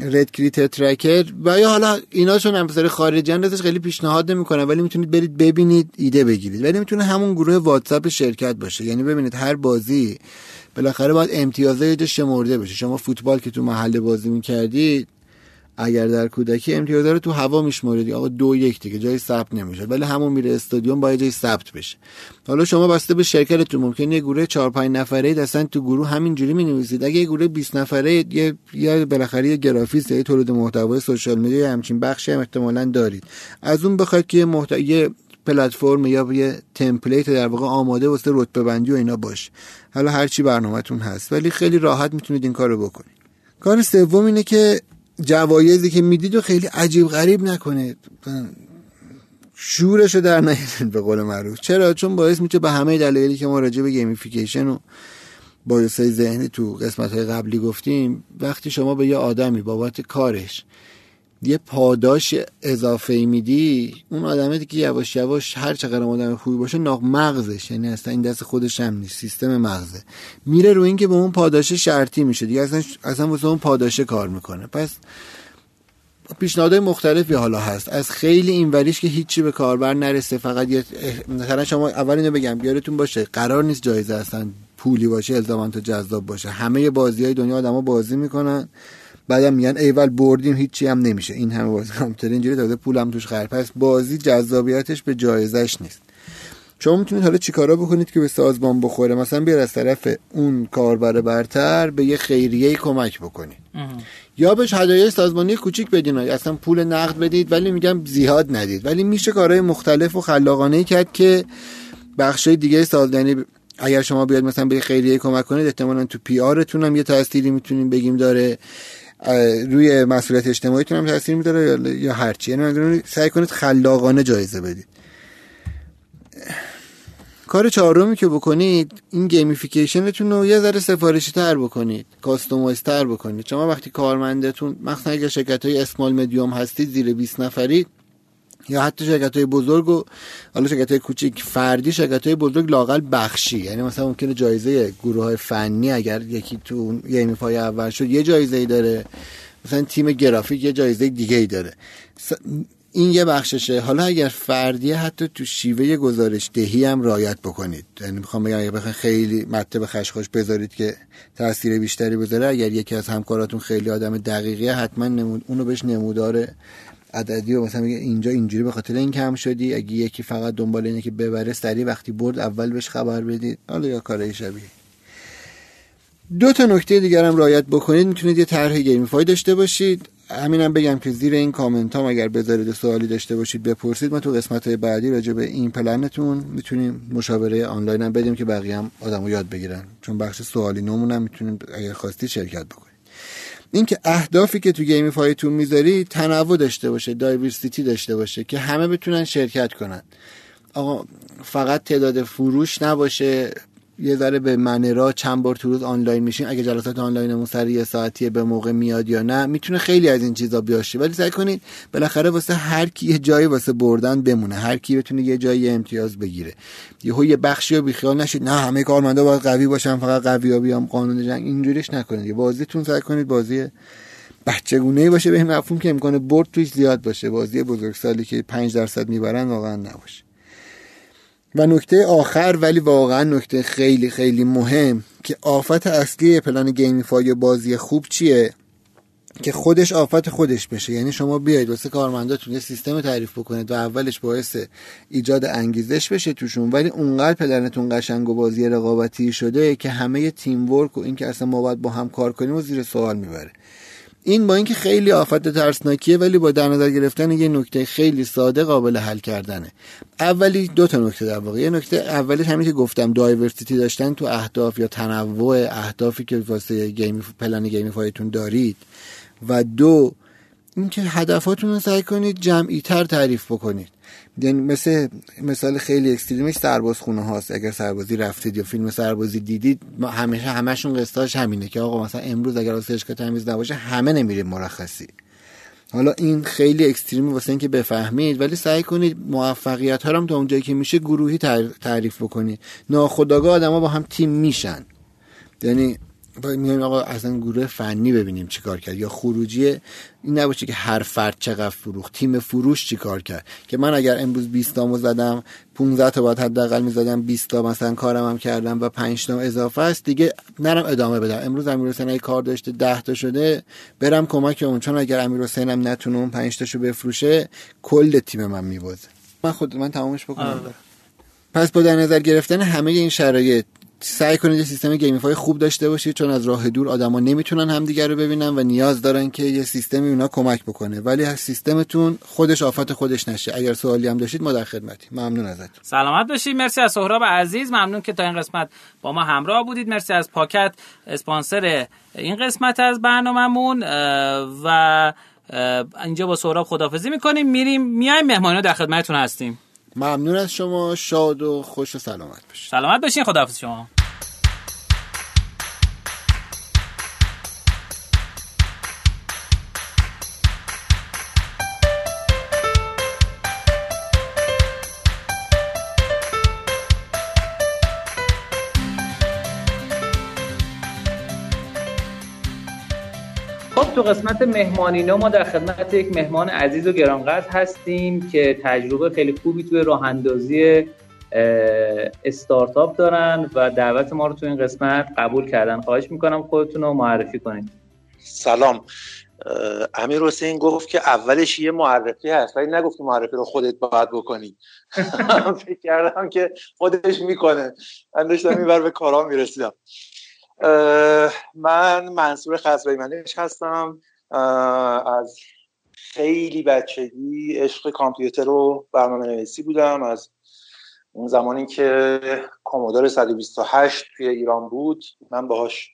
Red Critter Tracker و یا حالا اینا چون هم خارجی ازش خیلی پیشنهاد نمی‌کنن ولی می‌تونید برید ببینید ایده بگیرید. ولی می‌تونه همون گروه واتساپ شرکت باشه. یعنی ببینید هر بازی بالاخره باید امتیازات شمرده بشه. شما فوتبال که تو محل بازی می‌کردید اگر در کودکی امتیاز رو تو هوا میشمردی آقا دو یک دیگه جای ثبت نمیشه. ولی همون میره استادیوم باید جای ثبت بشه. حالا شما بسته به شرکتتون ممکنه یه گروه 4 5 نفره اصلا تو گروه همینجوری می نویسید اگه یه گروه 20 نفره یه یا بالاخره یه گرافیست یا تولید محتوای سوشال مدیا همچین بخشی هم احتمالاً دارید. از اون بخواید که محتوی یه پلتفرم یا یه تمپلیت در واقع آماده واسه رتبه بندی و اینا باشه. حالا هر چی برنامهتون هست. ولی خیلی راحت می‌تونید این کارو بکنید. کار سوم اینه که جوایزی که می‌دید و خیلی عجیب غریب نکنه. شورشو در نیارید به قول معروف. چرا؟ چون باعث میشه به همه دلایلی که ما راجع به gamification و bias های ذهنی تو قسمت های قبلی گفتیم وقتی شما به یه آدمی بابت کارش یه پاداش اضافه ای میدی اون آدمه که یواش یواش هر چقدر آدم خوبی باشه ناخودآگاه مغزش یعنی اصلا این دست خودش هم نیست سیستم مغزه. میره رو اینکه به اون پاداش شرطی میشه دیگه اصلا اصلا واسه اون پاداشه کار می‌کنه. پس پیشنهادهای مختلفی حالا هست. از خیلی این وریش که هیچی به کاربر نرسه فقط یه مثلا شما اول اینو بگم بیارتون باشه قرار نیست جایزه اصلا پولی باشه الزاما تو جذاب باشه. همه بازی های دنیا آدما بازی می‌کنن. بعدم میگن ایول بردیم هیچی هم نمیشه. این همه بازی کامپیوتر اینجوری داده پولم توش خرج. پس بازی جذابیتش به جایزش نیست. شما می‌تونید حالا چیکارا بکنید که به سازمان بخوره؟ مثلا بیار از طرف اون کاربر برتر به یه خیریه کمک بکنید. یا بهش هدایای سازمانی کوچیک بدین اصلا پول نقد بدید ولی میگم زیاد ندید. ولی میشه کارهای مختلف و خلاقانه کرد که بخشای دیگه ساز یعنی اگر شما بیاد مثلا به خیریه کمک کنید احتمالا تو PR تون هم یه تأثیری می‌تونیم بگیم داره. روی مسئولیت اجتماعیتون هم تاثیر میداره یا هرچی. یعنی سعی کنید خلاقانه جایزه بدید. کار چهارمی که بکنید این gamification تون رو یه ذره سفارشی تر بکنید customize تر بکنید. شما وقتی کارمندتون مثلا اگر شرکت های small medium هستید زیر 20 نفری یا حتی شرکت های بزرگ و حالا شرکت های کوچیک فردی شرکت های بزرگ لاقل بخشی. یعنی مثلا ممکنه جایزه گروه های فنی اگر یکی تو اون گیمی پای اول شد یه جایزه ای داره. مثلا تیم گرافیک یه جایزه دیگه ای داره این یه بخششه. حالا اگر فردیه حتی تو شیوه گزارش دهی هم رایت بکنید. یعنی می‌خوام بگم اگر بخواید خیلی مطلب خشخاش بذارید که تاثیر بیشتری بذاره اگر یکی از همکاراتون خیلی آدم دقیقیه حتما نمود اونو بهش نمودار عددی و مثلا اینجا اینجوری به خاطر این کم شدی اگه یکی فقط دنبال اینه که ببره سری وقتی برد اول بهش خبر بدید. حالا یا کارهای شبیه. دو تا نکته دیگر هم رعایت بکنید. می‌تونید یه طرح gamify داشته باشید. همینم بگم که زیر این کامنت هم اگر بذارید سوالی داشته باشید بپرسید. ما تو قسمت های بعدی راجع به این پلنتون می‌تونیم مشاوره آنلاین هم بدیم که بقیه هم آدمو یاد بگیرن. چون بخش سوالی نمون هم می‌تونیم اگر خواستید شرکت بکنید. اینکه اهدافی که تو gamifyتون می‌ذاری تنوع داشته باشه diversity داشته باشه که همه بتونن شرکت کنن. آقا فقط تعداد فروش نباشه. یه ذره به من را چند بار تو روز آنلاین میشین. اگه جلسات آنلاینمون سر یه ساعتیه به موقع میاد یا نه می‌تونه خیلی از این چیزا بیاشه ولی سعی کنید بالاخره واسه هر کی یه جایی واسه بردن بمونه. هر کی بتونه یه جایی امتیاز بگیره. یهو یه بخشی رو بیخیال نشید. نه همه کارمندا باید قوی باشن فقط قوی ها بیام قانون جنگ. اینجوریش نکنید. یه بازیتون سعی کنید بازی بچگونه باشه. به این مفهوم که امکان برد توش زیاد باشه. بازی بزرگسالی که 5 درصد می‌برن واقعا نباشه. و نکته آخر ولی واقعا نکته خیلی خیلی مهم که آفت اصلی plan gamify بازی خوب چیه؟ که خودش آفت خودش بشه. یعنی شما بیاید واسه کارمنداتون یه سیستم تعریف بکنید و اولش باعث ایجاد انگیزش بشه توشون. ولی اونقدر planتون قشنگ و بازی رقابتی شده که همه teamwork و اینکه اصلا ما باید با هم کار کنیم و زیر سوال می‌بره. این با اینکه خیلی آفت ترسناکیه ولی با در نظر گرفتن یه نکته خیلی ساده قابل حل کردنه. اولی دو تا نکته در واقع. یه نکته اولی همین که گفتم diversity داشتن تو اهداف یا تنوع اهدافی که واسه gamی plan gamifyتون دارید. و دو اینکه هدفاتون رو سعی کنید جمعی تر تعریف بکنید. یعنی مثل مثال خیلی extremeش سربازخونه هاست. اگر سربازی رفتید یا فیلم سربازی دیدید همیشه همشون قصه‌اش همینه که آقا مثلا امروز اگر که تمیز نباشه همه نمیریم مرخصی. حالا این خیلی اکستریمی واسه اینکه بفهمید ولی سعی کنید موفقیت ها رو تا اونجایی که میشه گروهی تعریف بکنید. ناخداگاه آدما با هم تیم میشن. یعنی میایم آقا اصلا گروه فنی ببینیم چیکار کرد. یا خروجی این نباشه که هر فرد چقدر فروخت. تیم فروش چیکار کرد؟ که من اگر امروز 20 تامو زدم 15 تا باید حداقل می‌زدم 20 تا مثلا کارم هم کردم و 5 تا اضافه است دیگه نرم ادامه بدم. امروز امیر حسین کار داشته 10 تا شده برم کمک اون چون اگر امیر حسینم نتونه اون 5 تاشو بفروشه کل تیم من میبازه. من خود من تمامش بکنم. آه. پس با در نظر گرفتن همه این شرایط سعی کنید یه سیستم gamify خوب داشته باشید چون از راه دور آدما نمی‌تونن همدیگه رو ببینن و نیاز دارن که یه سیستمی اونا کمک بکنه. ولی سیستمتون خودش آفت خودش نشه. اگر سوالی هم داشتید ما در خدمتیم ممنون ازتون. سلامت باشید. مرسی از سهراب عزیز. ممنون که تا این قسمت با ما همراه بودید. مرسی از پاکت اسپانسر این قسمت از برنامهمون. و اینجا با سهراب خدافزی می‌کنیم. میریم میایم مهمانینا در خدمتتون هستیم. ممنون از شما. شاد و خوش و سلامت باشید. سلامت باشین خداحافظ شما. تو قسمت مهمانینا ما در خدمت یک مهمان عزیز و گرانقدر هستیم که تجربه خیلی خوبی توی راه اندازی استارتاپ دارن و دعوت ما رو تو این قسمت قبول کردن. خواهش می‌کنم خودتون رو معرفی کنید. سلام. امیر حسین گفت که اولش یه معرفی هست ولی نگفت معرفی رو خودت باید بکنی. فکر کردم که خودش می‌کنه. من داشتم این به کارام می‌رسیدم. من منصور خزرای منش هستم از خیلی بچگی عشق کامپیوتر و برنامه نویسی بودم. از اون زمانی که کامودار 128 توی ایران بود من باهاش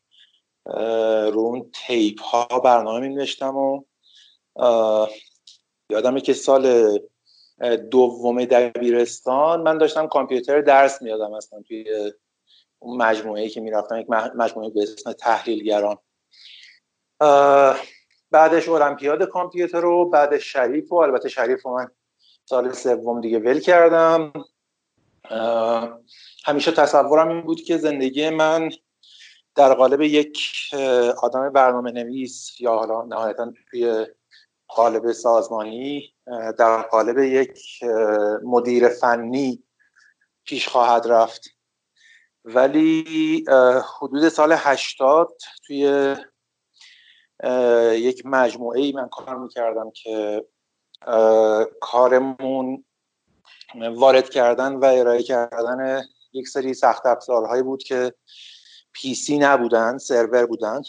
رو اون تیپ ها برنامه می نوشتم و یادمه که سال دوم دبیرستان من داشتم کامپیوتر درس میادم اصلا توی اون مجموعه که می‌رفتم یک مجموعه به اسم تحلیلگران. بعدش المپیاد کامپیوتر رو بعد شریف و البته شریف رو من سال سوم دیگه ول کردم. همیشه تصورم این بود که زندگی من در قالب یک آدم برنامه نویس یا حالا نهایتا توی قالب سازمانی در قالب یک مدیر فنی پیش خواهد رفت. ولی حدود سال هشتاد توی یک مجموعه ای من کار می‌کردم که کارمون وارد کردن و ارائه کردن یک سری سخت افزارهایی بود که پی سی نبودن سرور بودن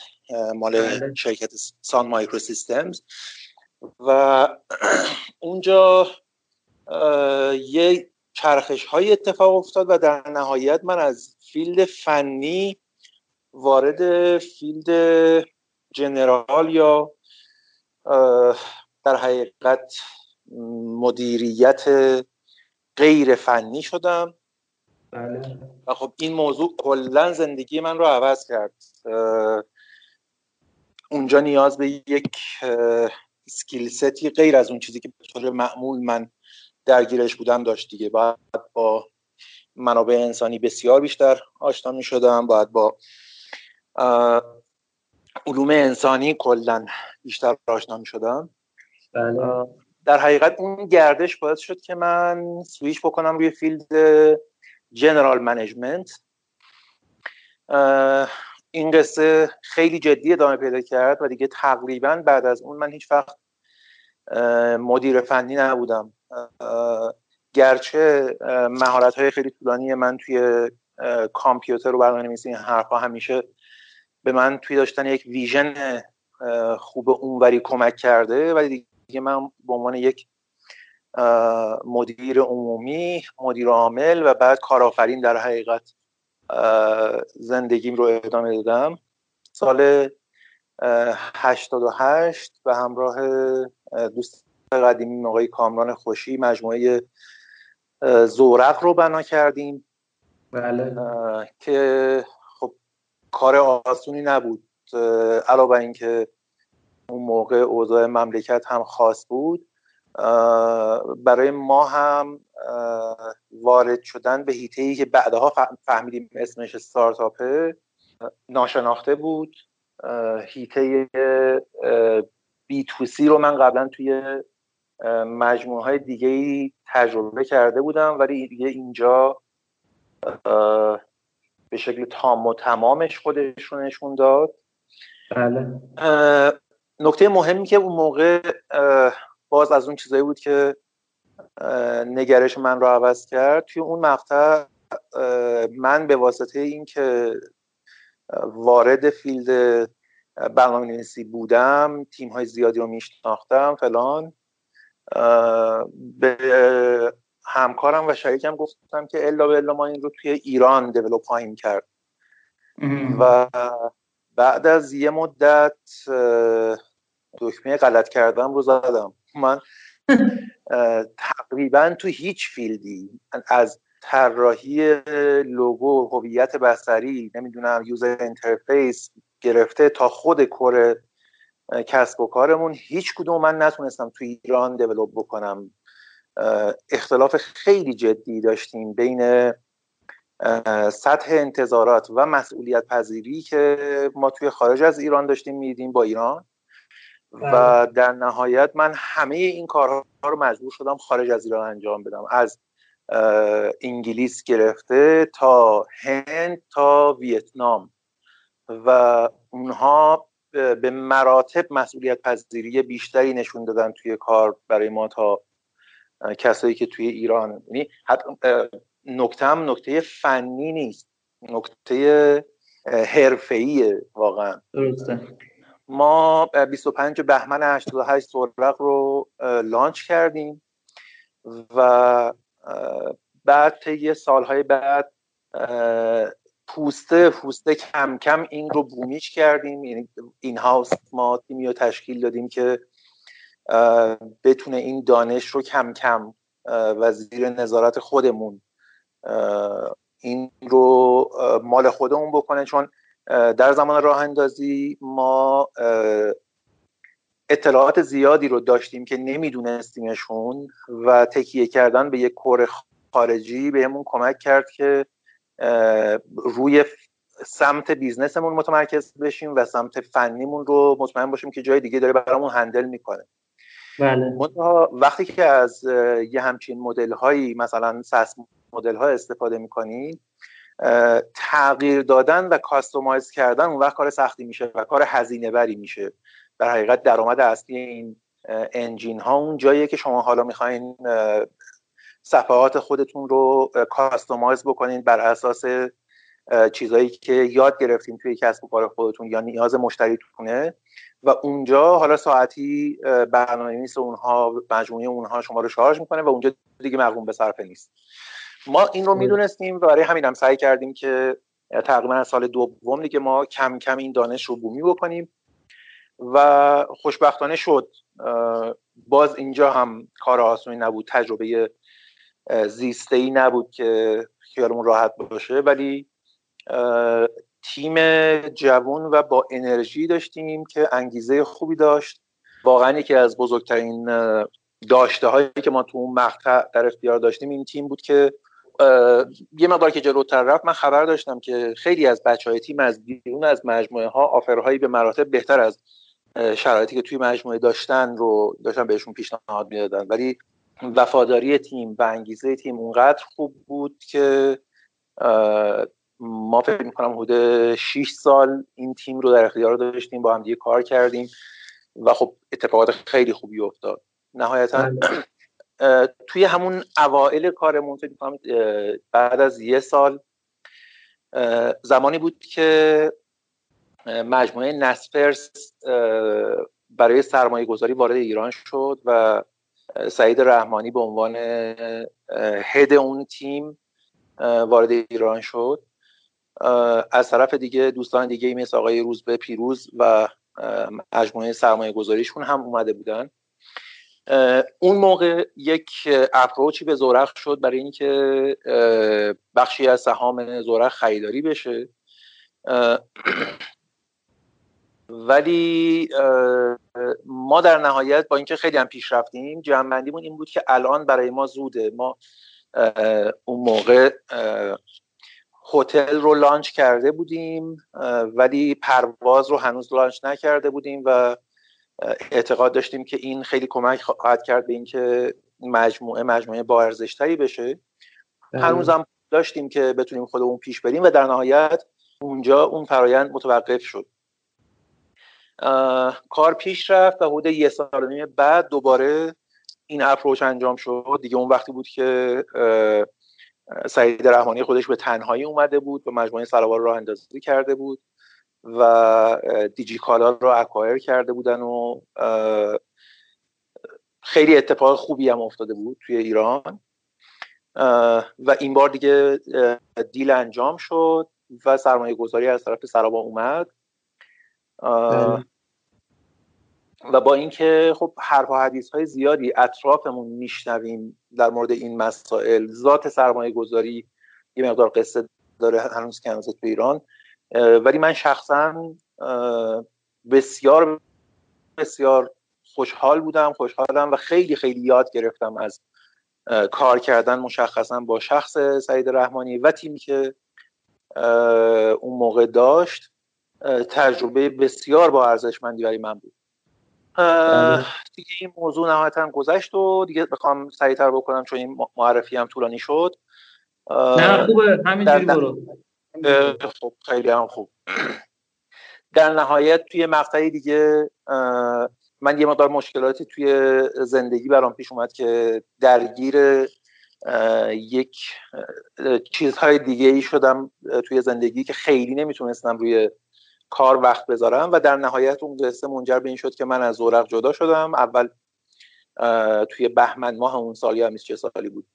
مال بله. شرکت سان مایکرو سیستمز و اونجا یه چرخش های اتفاق افتاد و در نهایت من از field فنی وارد field general یا در حقیقت مدیریت غیر فنی شدم بله. و خب این موضوع کلا زندگی من رو عوض کرد اونجا نیاز به یک skill setی غیر از اون چیزی که به طور معمول من درگیرش بودم داشت دیگه. بعد با منابع انسانی بسیار بیشتر آشنا می شدم باید با علوم انسانی کلا بیشتر آشنا می شدم بله. در حقیقت اون گردش باعث شد که من سویش بکنم روی field general management. این قصه خیلی جدی ادامه پیدا کرد و دیگه تقریبا بعد از اون من هیچ وقت مدیر فنی نبودم. گرچه مهارت های خیلی طولانی من توی کامپیوتر و برنامه نویسی این حرفها همیشه به من توی داشتن یک ویژن خوب اونوری کمک کرده. ولی دیگه من به عنوان یک مدیر عمومی مدیر عامل و بعد کارآفرین در حقیقت زندگیم رو ادامه دادم. سال 88 به همراه دوست قدیمی آقای کامران خوشی مجموعه زورق رو بنا کردیم. بله. که خب کار آسونی نبود. علاوه اینکه اون موقع اوضاع مملکت هم خاص بود برای ما هم وارد شدن به هیته ای که بعدها فهمیدیم اسمش ستارتاپه ناشناخته بود. هیته بی تو سی رو من قبلا توی مجموعه های دیگه ای تجربه کرده بودم ولی دیگه اینجا به شکل تام و تمامش خودش رو نشون داد. بله. نکته مهمی که اون موقع باز از اون چیزایی بود که نگرش من رو عوض کرد توی اون مقطع من به واسطه اینکه وارد فیلد برنامه نویسی بودم تیم های زیادی رو میشناختم فلان به همکارم و شریکم گفتم که الا به الا ما این رو توی ایران دیولوپ خواهیم کرد. و بعد از یه مدت دکمه غلط کردم رو زدم. من تقریبا تو هیچ fieldی از طراحی لوگو هویت بصری نمی‌دونم user interface گرفته تا خود core کسب و کارمون. هیچ کدوم من نتونستم تو ایران develop بکنم. اختلاف خیلی جدی داشتیم بین سطح انتظارات و مسئولیت پذیری که ما توی خارج از ایران داشتیم میدیم با ایران. و بله. در نهایت من همه این کارها رو مجبور شدم خارج از ایران انجام بدم. از انگلیس گرفته تا هند تا ویتنام. و اونها به مراتب مسئولیت پذیری بیشتری نشون دادن توی کار برای ما تا کسایی که توی ایران. یعنی نکته هم نکته فنی نیست. نکته حرفه‌ایه واقعا. درسته. ما 25 بهمن 88 سرق رو لانچ کردیم و بعد طی سالهای بعد پوسته پوسته کم کم این رو بومیش کردیم. یعنی این هاوس ما تیمی رو تشکیل دادیم که بتونه این دانش رو کم کم و زیر نظارت خودمون این رو مال خودمون بکنه. چون در زمان راه اندازی ما اطلاعات زیادی رو داشتیم که نمیدونستیمشون و تکیه کردن به یک کور خارجی بهمون کمک کرد که روی سمت بیزنسمون متمرکز بشیم و سمت فنیمون رو مطمئن باشیم که جای دیگه داره برامون هندل می‌کنه بله. وقتی که از یه همچین مدل هایی مثلا SaaS model ها استفاده می‌کنید تغییر دادن و customize کردن اون وقت کار سختی میشه و کار هزینه بری میشه در حقیقت درآمد اصلی این engine ها اون جاییه که شما حالا می‌خواین صفحات خودتون رو customize بکنین بر اساس چیزایی که یاد گرفتین توی کسب و کار خودتون یا نیاز مشتریتون. و اونجا حالا ساعتی برنامه نیست اونها مجموعه اونها شما رو شارژ می‌کنه و اونجا دیگه مقوم به صرفه نیست. ما این رو می‌دونستیم و برای همین هم سعی کردیم که تقریبا از سال دوم دیگه ما کم کم این دانش رو بومی بکنیم و خوشبختانه شد. باز اینجا هم کار آسونی نبود تجربه زیسته ای نبود که خیالمون راحت باشه ولی تیم جوان و با انرژی داشتیم که انگیزه خوبی داشت. واقعا یکی از بزرگترین داشته هایی که ما تو اون مقطع در اختیار داشتیم این تیم بود که یه مقدار که جلوتر رفت من خبر داشتم که خیلی از بچه های تیم از بیرون از مجموعه ها آفرهایی به مراتب بهتر از شرایطی که توی مجموعه داشتن رو داشتن بهشون پیشنهاد می‌دادن. ولی وفاداری تیم و انگیزه تیم اونقدر خوب بود که ما فکر می‌کنم حدود 6 سال این تیم رو در اختیار داشتیم با هم دیگه کار کردیم و خب اتفاقات خیلی خوبی افتاد نهایتا بله. توی همون اوائل کارمون فکر می‌کنم بعد از یه سال زمانی بود که مجموعه نسپرس برای سرمایه گذاری وارد ایران شد و سعید رحمانی به عنوان هد اون تیم وارد ایران شد. از طرف دیگه دوستان دیگه مثل آقای روزبه پیروز و مجموعه سرمایه گذاریشون هم اومده بودن. اون موقع یک اپروچی به زورخ شد برای اینکه بخشی از سهام زورخ خریداری بشه. ولی ما در نهایت با اینکه خیلی هم پیش رفتیم جمعندیمون این بود که الان برای ما زوده. ما اون موقع هتل رو لانچ کرده بودیم ولی پرواز رو هنوز لانچ نکرده بودیم و اعتقاد داشتیم که این خیلی کمک خواهد کرد به اینکه مجموعه مجموعه با ارزشتری بشه. بله. هنوز هم داشتیم که بتونیم خودمون پیش بریم و در نهایت اونجا اون فرایند متوقف شد. کار پیش رفت و حدود یه سال نیم بعد دوباره این اپروچ انجام شد دیگه اون وقتی بود که سعید رحمانی خودش به تنهایی اومده بود و مجموعه سلوار راه اندازی کرده بود و دیجی کالا رو اکوایر کرده بودن و خیلی اتفاق خوبی هم افتاده بود توی ایران و این بار دیگه دیل انجام شد و سرمایه گذاری از طرف سرابا اومد. و با اینکه خب حرف و حدیث های زیادی اطرافمون میشنویم در مورد این مسائل ذات سرمایه گذاری یه مقدار قصه داره هنوز که تو ایران ولی من شخصا بسیار بسیار خوشحال بودم خوشحالم و خیلی خیلی یاد گرفتم از کار کردن مشخصا با شخص سعید رحمانی و تیمی که اون موقع داشت. تجربه بسیار با ارزشمندی برای من بود. بله. دیگه این موضوع نهایتا گذشت و دیگه بخوام سریعتر بکنم چون این معرفی هم طولانی شد. نه خوبه. همینجوری برو. خب خیلی هم خوب. در نهایت توی مقطعی دیگه من یه مقدار مشکلاتی توی زندگی برام پیش اومد که درگیر یک چیزهای دیگه ای شدم توی زندگی که خیلی نمی‌تونستم روی کار وقت بذارم و در نهایت اون قصه منجر به این شد که من از زورق جدا شدم. اول توی بهمن ماه اون سال یا چه سالی بود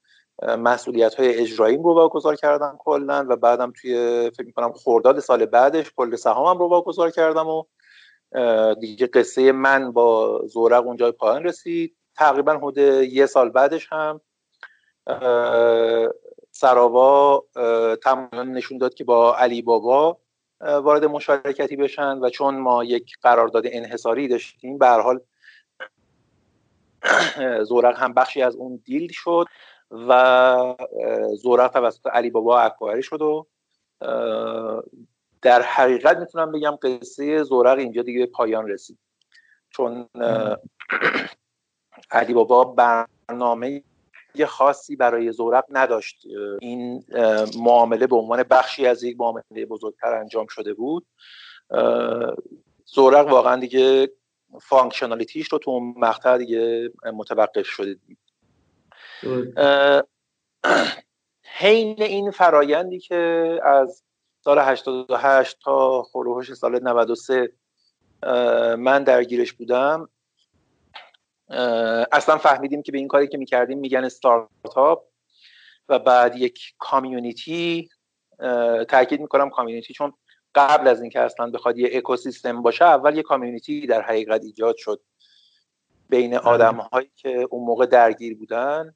مسئولیت های اجراییم رو واگذار کردم کلا و بعدم توی فکر می‌کنم خرداد سال بعدش کل سهامم رو واگذار کردم و دیگه قصه من با زورق اونجا پایان رسید. تقریبا حدود یه سال بعدش هم سراوا تمام نشون داد که با علی بابا وارد مشارکتی بشن و چون ما یک قرارداد انحصاری داشتیم به حال زورق هم بخشی از اون دیل شد و زورق توسط علی بابا اکواری شد و در حقیقت می‌تونم بگم قصه زورق اینجا دیگه پایان رسید. چون علی بابا برنامه خاصی برای زورق نداشت. این معامله به عنوان بخشی از یک معامله بزرگتر انجام شده بود. زورق واقعا دیگه functionalityش رو تو اون مقطع دیگه متوقف شده. دید حین این فرایندی که از سال 88 تا خروجش سال 93 من درگیرش بودم اصلا فهمیدیم که به این کاری که می‌کردیم میگن استارتاپ و بعد یک کامیونیتی تاکید می‌کنم کامیونیتی چون قبل از اینکه اصلا بخواد یه اکوسیستم باشه اول یه کامیونیتی در حقیقت ایجاد شد بین بله. آدم هایی که اون موقع درگیر بودن.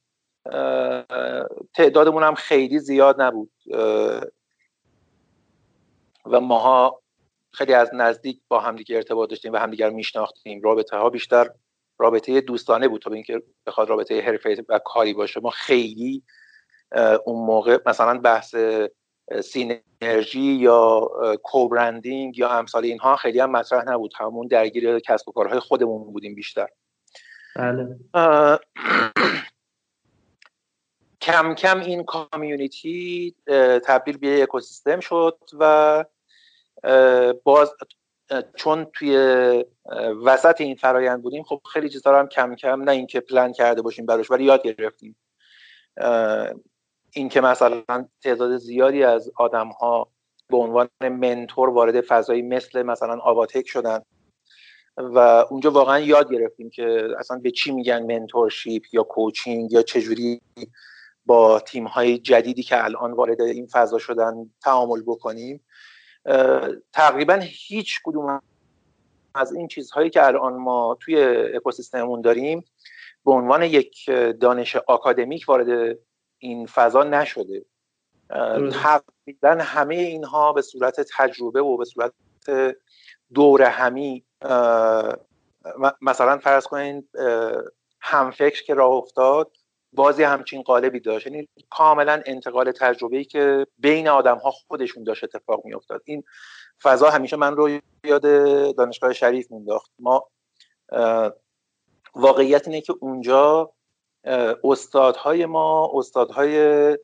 تعدادمون هم خیلی زیاد نبود. و ماها خیلی از نزدیک با همدیگه ارتباط داشتیم و همدیگر میشناختیم. رابطه ها بیشتر رابطه دوستانه بود. تا به اینکه بخواد رابطه حرفه و کاری باشه ما خیلی اون موقع مثلا بحث سینرژی یا کوبرندینگ یا امثال اینها خیلی هم مطرح نبود. همون درگیر کسب و کارهای خودمون بودیم بیشتر. بله. کم کم این کامیونیتی تبدیل به اکوسیستم شد و باز چون توی وسط این فرایند بودیم خب خیلی چیزا رو هم کم کم نه اینکه پلان کرده باشیم براش ولی یاد گرفتیم. اینکه مثلا تعداد زیادی از آدم ها به عنوان منتور وارد فضایی مثل مثلا آواتک شدن و اونجا واقعا یاد گرفتیم که اصلا به چی میگن منتورشیپ یا کوچینگ یا چجوری با تیم های جدیدی که الان وارد این فضا شدن تعامل بکنیم. تقریبا هیچ کدوم از این چیزهایی که الان ما توی اکوسیستممون داریم به عنوان یک دانش آکادمیک وارد این فضا نشده. تقریبا همه اینها به صورت تجربه و به صورت دور همی مثلا فرض کنید همفکر که راه افتاد بازی همچین قالبی داشت. یعنی کاملا انتقال تجربه‌ای که بین آدم ها خودشون داشت اتفاق می افتاد این فضا همیشه من رو یاد دانشگاه شریف مینداخت ما واقعیت اینه که اونجا استادهای ما استادهای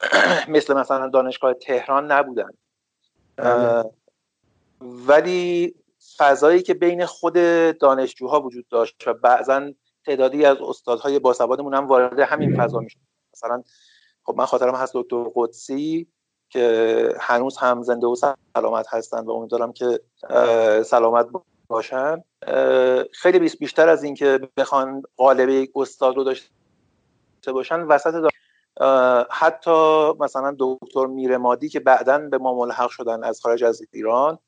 مثل مثلا دانشگاه تهران نبودن. بله. ولی فضایی که بین خود دانشجوها وجود داشت و بعضا تعدادی از استادهای باسوادمون هم وارد همین فضا می‌شد مثلا خب من خاطرم هست دکتر قدسی که هنوز هم زنده و سلامت هستن و امیدوارم که سلامت باشن. خیلی بیشتر از اینکه بخوان قالب یک استاد رو داشته باشن وسط حتی مثلا دکتر میرمادی که بعدا به ما ملحق شدن از خارج از ایران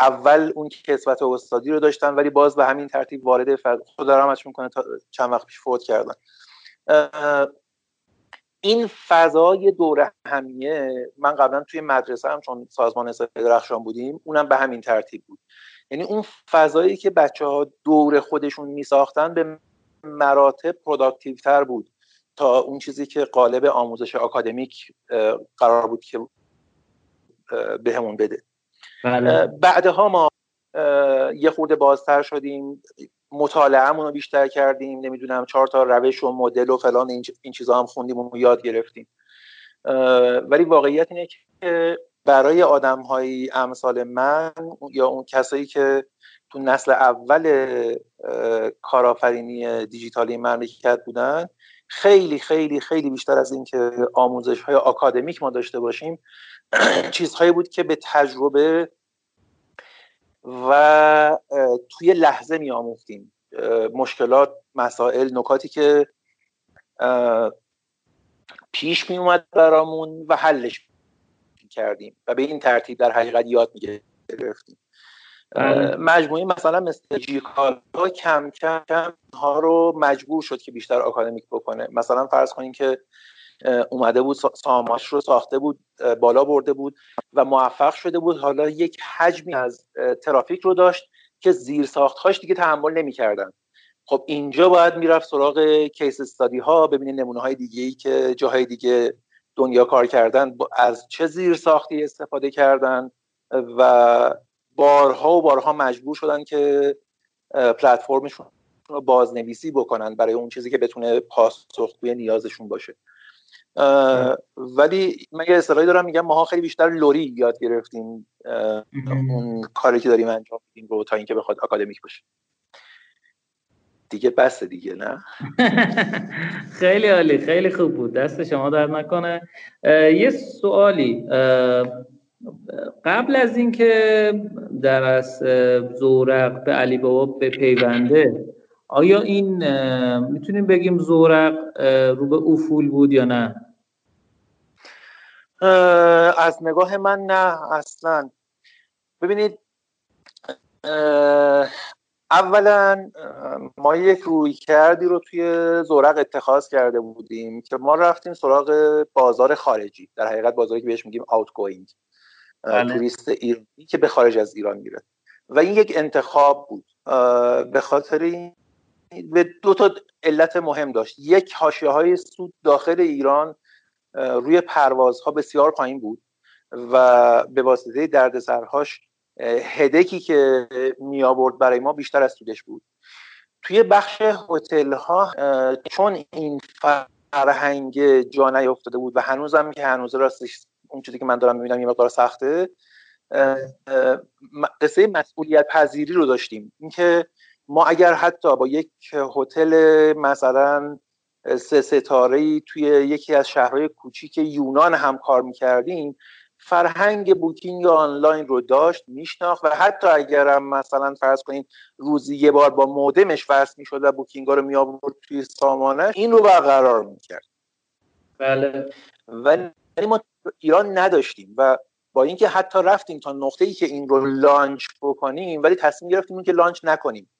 اول اون کسبت استادی رو داشتن ولی باز به همین ترتیب وارد خدا رحمتش می‌کنه تا چند وقت پیش فوت کردن. این فضای دور همیه من قبلا توی مدرسه هم چون سازمان درخشان بودیم اونم به همین ترتیب بود. یعنی اون فضایی که بچه ها دور خودشون می ساختن به مراتب پروداکتیو تر بود تا اون چیزی که قالب آموزش آکادمیک قرار بود که بهمون بده. بله. بعدها ما یه خورده بازتر شدیم. مطالعهمون رو بیشتر کردیم. نمی‌دونم چهار تا روش و مدل و فلان این چیزا هم خوندیم و یاد گرفتیم. ولی واقعیت اینه که برای آدم های امثال من یا اون کسایی که تو نسل اول کارآفرینی دیجیتالی مملکت بودن خیلی خیلی خیلی بیشتر از اینکه آموزش های آکادمیک ما داشته باشیم چیزهایی بود که به تجربه و توی لحظه می آموختیم مشکلات مسائل نکاتی که پیش می اومد برامون و حلش کردیم و به این ترتیب در حقیقت یاد می گرفتیم بله. مجموعه مثلا مثل جیکالا کم کم کم ها رو مجبور شد که بیشتر آکادمیک بکنه. مثلا فرض کنین که اومده بود ساماش رو ساخته بود بالا برده بود و موفق شده بود. حالا یک حجمی از ترافیک رو داشت که زیر ساختهاش دیگه تحمل نمی‌کردن. خب اینجا باید می‌رفت سراغ کیس استادی ها ببینید نمونه های دیگه ای که جاهای دیگه دنیا کار کردن. از چه زیر ساختی استفاده کردن و بارها و بارها مجبور شدن که پلتفرمشون رو بازنویسی بکنن برای اون چیزی که بتونه پاسخگوی نیازشون باشه. ولی من یه اصطلاحی دارم میگم ماها خیلی بیشتر لوری یاد گرفتیم اون کاری که داریم انجام میدیم رو تا اینکه بخواد آکادمیک باشه. دیگه بس دیگه نه؟ خیلی عالی خیلی خوب بود. دست شما درد نکنه. یه سوالی قبل از اینکه در از زورق به علی بابا به پیونده آیا این می‌تونیم بگیم زورق رو به افول بود یا نه؟ از نگاه من نه اصلا. ببینید اولا ما یک روی کردی رو توی زورق اتخاذ کرده بودیم که ما رفتیم سراغ بازار خارجی. در حقیقت بازاری که بهش میگیم آوت گوینگ بله. توریست ایرانی که به خارج از ایران میره. و این یک انتخاب بود. به خاطر این به دو تا علت مهم داشت. یک حاشیه های سود داخل ایران روی پروازها بسیار پایین بود و به واسطه دردسرهاش هدکی که می آورد برای ما بیشتر از سودش بود. توی بخش هتل ها چون این فرهنگ جا نیافتاده بود و هنوزم که هنوز راستش اون چیزی که من دارم می‌بینم یه مقدار سخته قصه مسئولیت پذیری رو داشتیم. اینکه ما اگر حتی با یک هتل مثلا سه ستاره توی یکی از شهرهای کوچیک یونان هم کار می‌کردیم فرهنگ بوکینگ آنلاین رو داشت میشناخت و حتی اگرم مثلا فرض کنید روزی یه بار با مودمش وصل می‌شد و بوکینگ ها رو می آورد توی سامانه این رو برقرار می‌کرد. بله. ولی ما ایران نداشتیم و با اینکه حتی رفتیم تا نقطه ای که این رو لانچ بکنیم ولی تصمیم گرفتیم که لانچ نکنیم.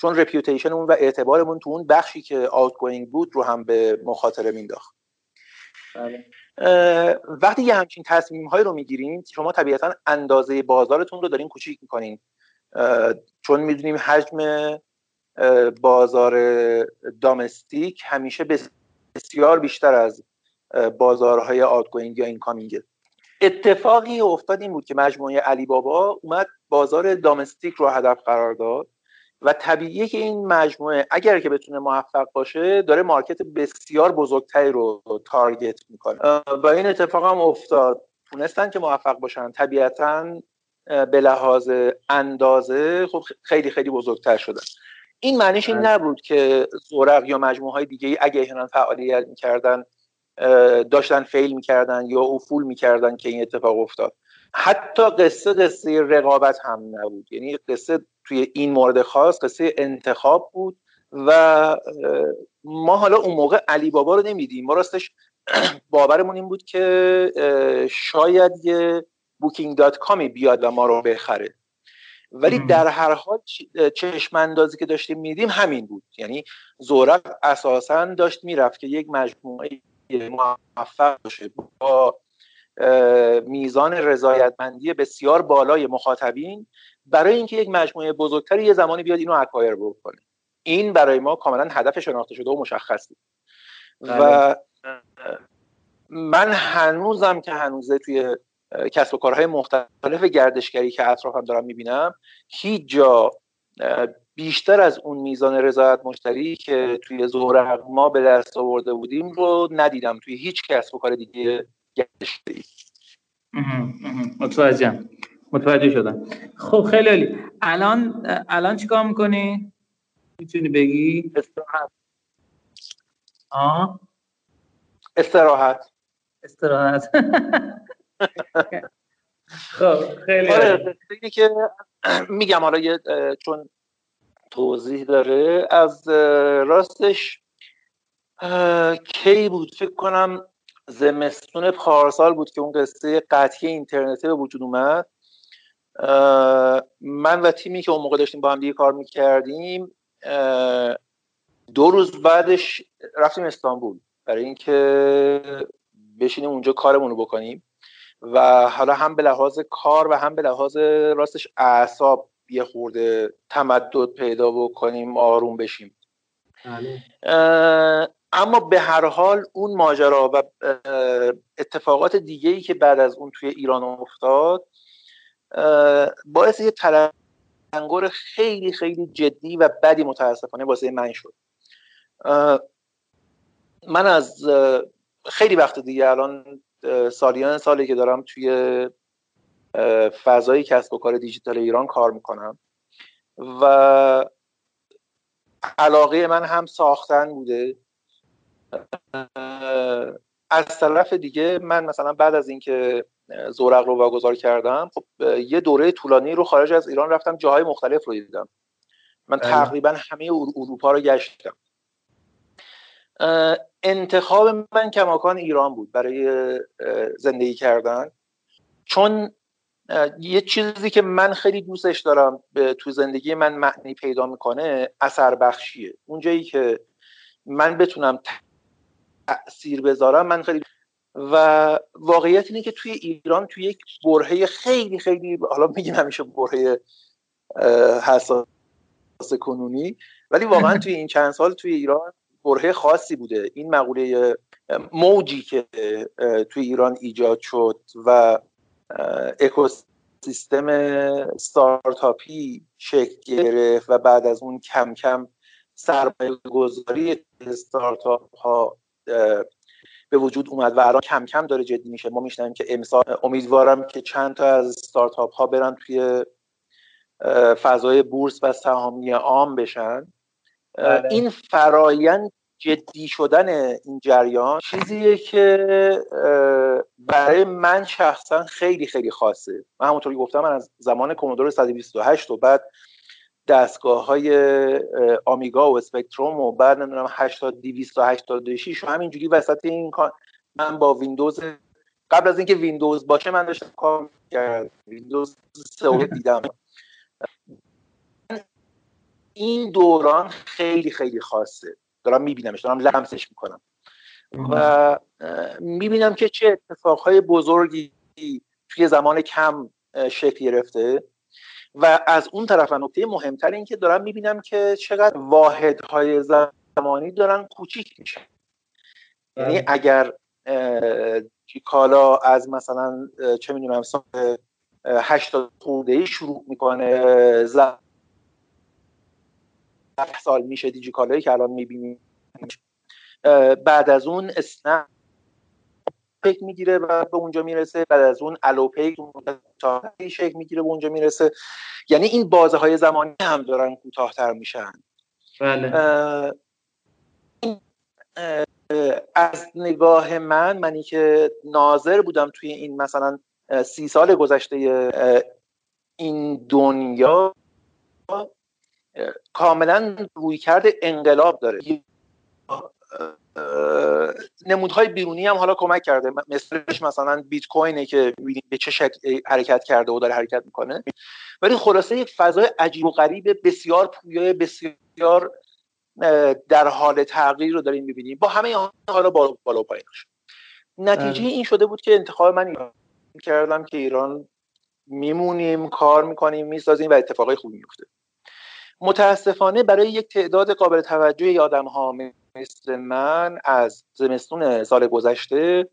چون رپیوتیشنمون و اعتبارمون تو اون بخشی که آوت بود رو هم به مخاطره مینداخت. بله. وقتی یه همچین تصمیم هایی رو می‌گیریم شما طبیعتا اندازه بازارتون رو دارین کوچیک می‌کنین. چون می‌دونیم حجم بازار دامستیک همیشه بسیار بیشتر از بازارهای outgoing یا incoming اتفاقی افتاد این بود که مجموعه علی بابا اومد بازار domestic رو هدف قرار داد. و طبیعیه که این مجموعه اگر که بتونه موفق باشه داره market بسیار بزرگتری رو target می‌کنه. و این اتفاق هم افتاد. تونستن که موفق باشن. طبیعتا به لحاظ اندازه خب خیلی خیلی بزرگتر شدن. این معنیش این. نبود که زورق یا مجموعه های دیگه اگه اینا فعالیت می‌کردن داشتن فیل می‌کردن یا افول می‌کردن که این اتفاق افتاد. حتی قصه قصه رقابت هم نبود. یعنی قصه توی این مورد خاص قصه انتخاب بود و ما حالا اون موقع علی بابا رو نمیدیم. ما راستش باورمون این بود که شاید یه بوکینگ دات کامی بیاد و ما رو بخره. ولی در هر حال چشم اندازی که داشتیم میدیم همین بود. یعنی زورق اساسا داشت می‌رفت که یک مجموعه موفق باشه با میزان رضایتمندی بسیار بالای مخاطبین برای اینکه یک مجموعه بزرگتری یه زمانی بیاد اینو اکوایر بکنه. این برای ما کاملا هدف شناخته شده و مشخص بود و بله. من هنوزم که هنوزه توی کسب و کارهای مختلف گردشگری که اطرافم دارم می‌بینم هیچ جا بیشتر از اون میزان رضایت مشتری که توی زورق ما به دست آورده بودیم رو ندیدم توی هیچ کسب و کار دیگه گردشگری. متوجهم. متوجه شدم. خب خیلی عالی. الان الان چیکار می‌کنی؟ می‌تونی بگی؟ استراحت. آه استراحت. استراحت. خب خیلی آره که میگم حالا یه چون توضیح داره از راستش کی بود؟ فکر کنم زمستون پارسال بود که اون قصه قطعی اینترنتی به وجود اومد. من و تیمی که اون موقع داشتیم با هم دیگه کار می‌کردیم دو روز بعدش رفتیم استانبول. برای اینکه بشینیم اونجا کارمون رو بکنیم. و حالا هم به لحاظ کار و هم به لحاظ راستش اعصاب یه خورده تمدد پیدا بکنیم آروم بشیم. بله. اما به هر حال اون ماجرا و اتفاقات دیگه ای که بعد از اون توی ایران افتاد باعث یه تلنگر خیلی خیلی جدی و بدی متاسفانه واسه من شد. من از خیلی وقت دیگه الان سالیان سالی که دارم توی فضای کسب و کار دیجیتال ایران کار می‌کنم و علاقه من هم ساختن بوده. از طرف دیگه من مثلا بعد از اینکه زورق رو واگذار کردم. خب یه دوره طولانی رو خارج از ایران رفتم جاهای مختلف رو دیدم. من بله. تقریبا همه اروپا رو گشتم. انتخاب من کماکان ایران بود برای زندگی کردن. چون یه چیزی که من خیلی دوستش دارم تو زندگی من معنی پیدا می‌کنه اثر بخشیه. اونجایی که من بتونم تاثیر بذارم من خیلی و واقعیت اینه که توی ایران توی یک برهه خیلی خیلی حالا میگیم همیشه برهه حساس کنونی ولی واقعا توی این چند سال توی ایران برهه خاصی بوده. این مقوله موجی که توی ایران ایجاد شد و اکوسیستم استارتاپی شکل گرفت و بعد از اون کم کم سرمایه گذاری استارتاپ ها به وجود اومد و الان کم کم داره جدی میشه. ما میشنیم که امسال امیدوارم که چند تا از استارتاپ ها برن توی فضای بورس و سهامی عام بشن. بله. این فرایند جدی شدن این جریان چیزیه که برای من شخصا خیلی خیلی خاصه. من همونطوری گفتم من از زمان Commodore 128 و بعد دستگاه های Amiga و Spectrum و بعد نمی‌دونم 8286 و همینجوری وسط این من با ویندوز قبل از اینکه ویندوز باشه من داشتم کار کرد ویندوز 3 دیدم. این دوران خیلی خیلی خاصه. دارم میبینمش دارم لمسش می‌کنم. و می‌بینم که چه اتفاقهای بزرگی توی زمان کم شکل گرفته. و از اون طرف نکته مهمتر این که دارم می‌بینم که چقدر واحدهای زمانی دارن کوچیک میشن یعنی بله. اگر کالا از مثلا چه می‌دونم سال هشتاد خورده ای شروع می‌کنه سال میشه دیجیکالایی که الان می‌بینیم بعد از اون اسنپ پیک می‌گیره و به اونجا می‌رسه. بعد از اون الوپیک شکل می‌گیره به اونجا می‌رسه. یعنی این بازه های زمانی هم دارن کوتاهتر میشن. بله. از نگاه من منی که ناظر بودم توی این مثلا سی سال گذشته این دنیا کاملا روی کرده انقلاب داره. نمودهای بیرونی هم حالا کمک کرده. مثلش مثلا بیت کوینه که به چه شکل حرکت کرده و داره حرکت می‌کنه. ولی خلاصه یک فضای عجیب و غریب بسیار پویای بسیار در حال تغییر رو داریم می‌بینیم. با همه حالا بالا, بالا پایینش نتیجه این شده بود که انتخاب من کردم که ایران میمونیم کار می‌کنیم می‌سازیم و اتفاقای خوبی میفته متاسفانه برای یک تعداد قابل توجه آدم ها مثل من از زمستون سال گذشته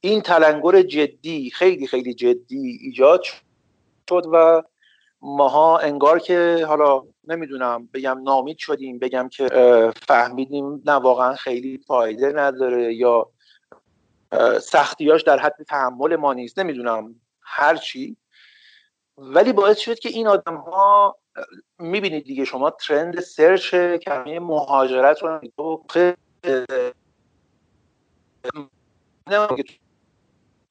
این تلنگر جدی خیلی خیلی جدی ایجاد شد و ماها انگار که حالا نمی‌دونم بگم نامید شدیم بگم که فهمیدیم نه واقعا خیلی فایده نداره یا سختیاش در حد تحمل ما نیست نمی‌دونم هرچی ولی باعث شد که این آدم ها می‌بینید دیگه شما ترند سرچ کمی مهاجرت رو که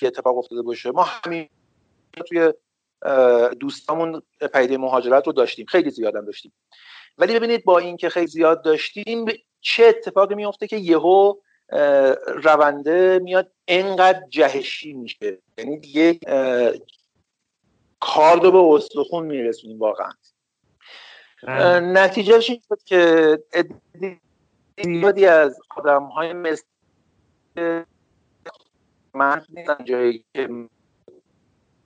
اتفاق افتاده باشه. ما همین توی دوستامون پیده مهاجرت رو داشتیم. خیلی زیادم داشتیم. ولی ببینید با اینکه خیلی زیاد داشتیم چه اتفاقی میفته که یهو رونده میاد انقدر جهشی میشه. یعنی دیگه کارد رو به استخون میرسونیم واقعا. نتیجهش این شد که زیادی از آدم های مثل من جایی که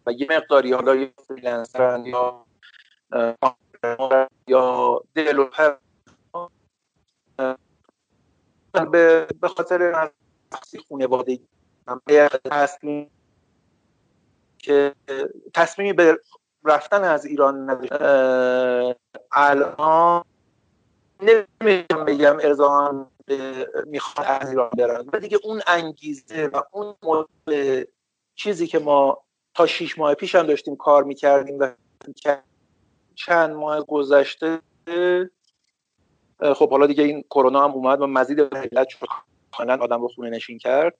و یه مقداری حالا فریلنسرن یا یا دیولوپر به خاطر خانوادگی. تصمیم که تصمیمی به رفتن از ایران الان نمی‌تونم بگم ارزان می‌خواد از ایران برن. و دیگه اون انگیزه و اون چیزی که ما تا شیش ماه پیش هم داشتیم کار می‌کردیم و چند ماه گذشته خب حالا دیگه این کرونا هم اومد و مزید علت شد. آدم رو خونه نشین کرد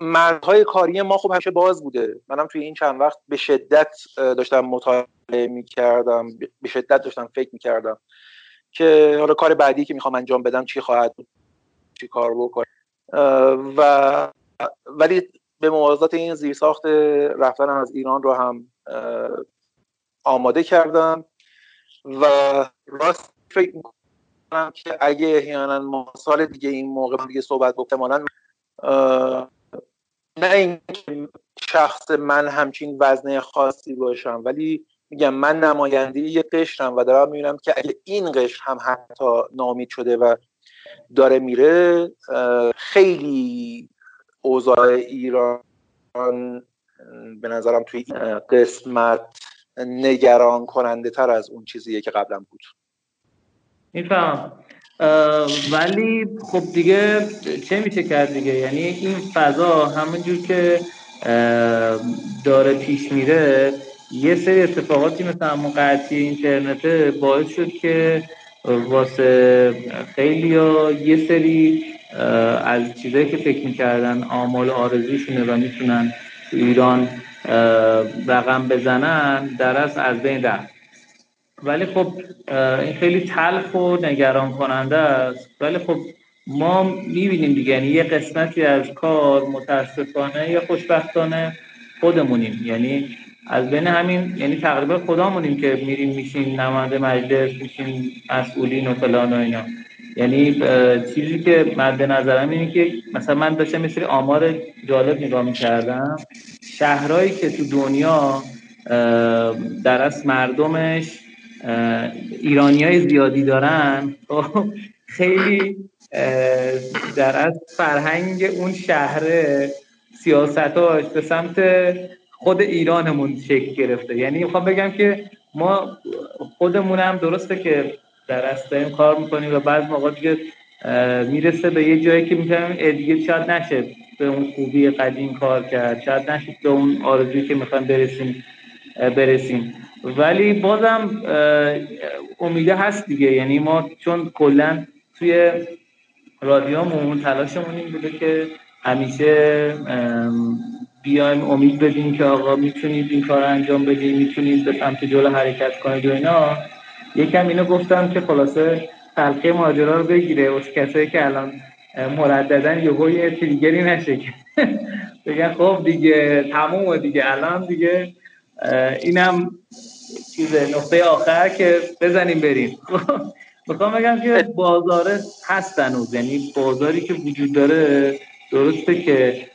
مرزهای کاری ما خب همیشه باز بوده. منم توی این چند وقت به شدت داشتم مطالعه می‌کردم به شدت داشتم فکر می‌کردم که حالا کار بعدی که می‌خوام انجام بدم چی خواهد بود چی کار بکنم. و ولی به موازات این زیرساخت رفتن از ایران رو هم آماده کردم و راست فکر می‌کنم که اگه احیانا ما سال دیگه این موقع دیگه صحبت بکنم نه این شخص من همچین وزنه خاصی باشم ولی میگم من نماینده یه قشرم و دارم می‌بینم که اگه این قشر هم حتی نامید شده و داره میره خیلی اوضاع ایران به نظرم توی این قسمت نگران کننده تر از اون چیزیه که قبلا بود. میفهم. ولی خب دیگه چه میشه کرد دیگه؟ یعنی این فضا همونجور که داره پیش میره یه سری اتفاقاتی مثل همون قطعی اینترنت باعث شد که واسه خیلی ها یه سری از چیزایی که فکر می‌کردن آمال آرزوشونه و می‌تونن تو ایران رقم بزنن در از بین رفت. ولی خب این خیلی تلخ و نگران کننده است. ولی خب ما می‌بینیم دیگه یعنی یه قسمتی از کار متاسفانه یا خوشبختانه خودمونیم. یعنی از بین همین یعنی تقریبا خدامونیم که میریم میشیم نماینده مجلس میشیم مسئولین و فلان و اینا. یعنی چیزی که مد نظرم اینه که مثلا من داشتم مثل آمار جالب نگاه می‌کردم. شهرهایی که تو دنیا در از مردمش ایرانی های زیادی دارن. خب خیلی در از فرهنگ اون شهر سیاستاش به سمت خود ایرانمون شکل گرفته. یعنی می‌خوام بگم که ما خودمونم درسته که در اصل داریم کار می‌کنیم و بعض موقع دیگه می‌رسه به یه جایی که می‌تونیم دیگه شاید نشه به اون خوبی قدیم کار کرد. شاید نشه به اون آرزویی که می‌خوایم برسیم. برسیم. ولی بازم امیده هست دیگه. یعنی ما چون کلا توی رادیومون تلاشمون این بوده که همیشه بیایم امید بدیم که آقا می‌تونید این کار انجام بدیم می‌تونید به سمت جلو حرکت کنید و اینا. یکم اینو گفتم که خلاصه تلقی ماجرا رو بگیره. از کسایی که الان مرددن یه یه تریگری نشه بگن خب دیگه تمومه دیگه. الان دیگه اینم چیز نقطه آخر که بزنیم بریم. می‌خوام بگم که بازاره هست هنوز یعنی بازاری که وجود داره درسته که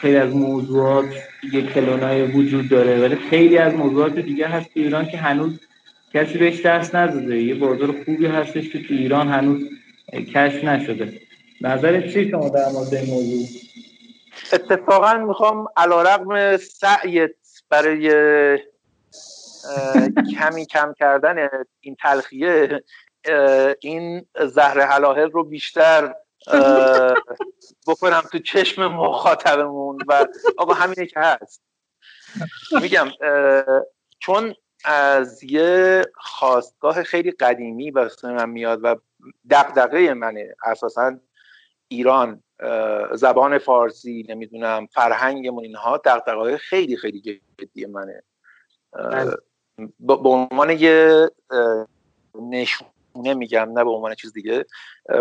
خیلی از موضوعات یک کلونای وجود داره ولی خیلی از موضوعات دیگه هست تو ایران که هنوز کسی بهش دست نداده. یه بازار خوبی هستش که تو ایران هنوز کشف نشده. نظرت چی شما در مورد این موضوع؟ اتفاقا می‌خوام علا رقم سعیت برای کمی کم کردن این تلخیه این زهر حلاهل رو بیشتر بکنم تو چشم مخاطبمون و آقا همینه که هست. میگم چون از یه خواستگاه خیلی قدیمی واسه من میاد و دقدقه منه اساسا ایران زبان فارسی نمی‌دونم فرهنگمون اینها دقدقه خیلی خیلی جدی منه. بله. به عنوان یه نشونه میگم نه به عنوان چیز دیگه.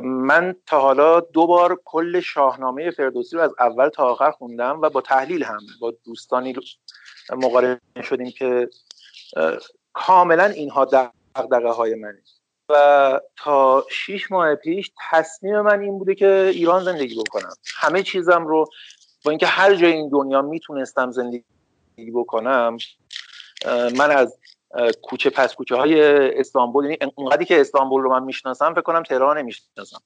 من تا حالا دو بار کل شاهنامه فردوسی رو از اول تا آخر خوندم و با تحلیل هم با دوستانی مقارن شدیم که کاملا اینها دقدقه های منه. و تا شیش ماه پیش تصمیم من این بوده که ایران زندگی بکنم. همه چیزم رو با اینکه هر جای این دنیا می‌تونستم زندگی بکنم من از کوچه پس کوچه های استانبول یعنی اونقدری که استانبول رو من می‌شناسم فکر کنم تهران نمی‌شناسم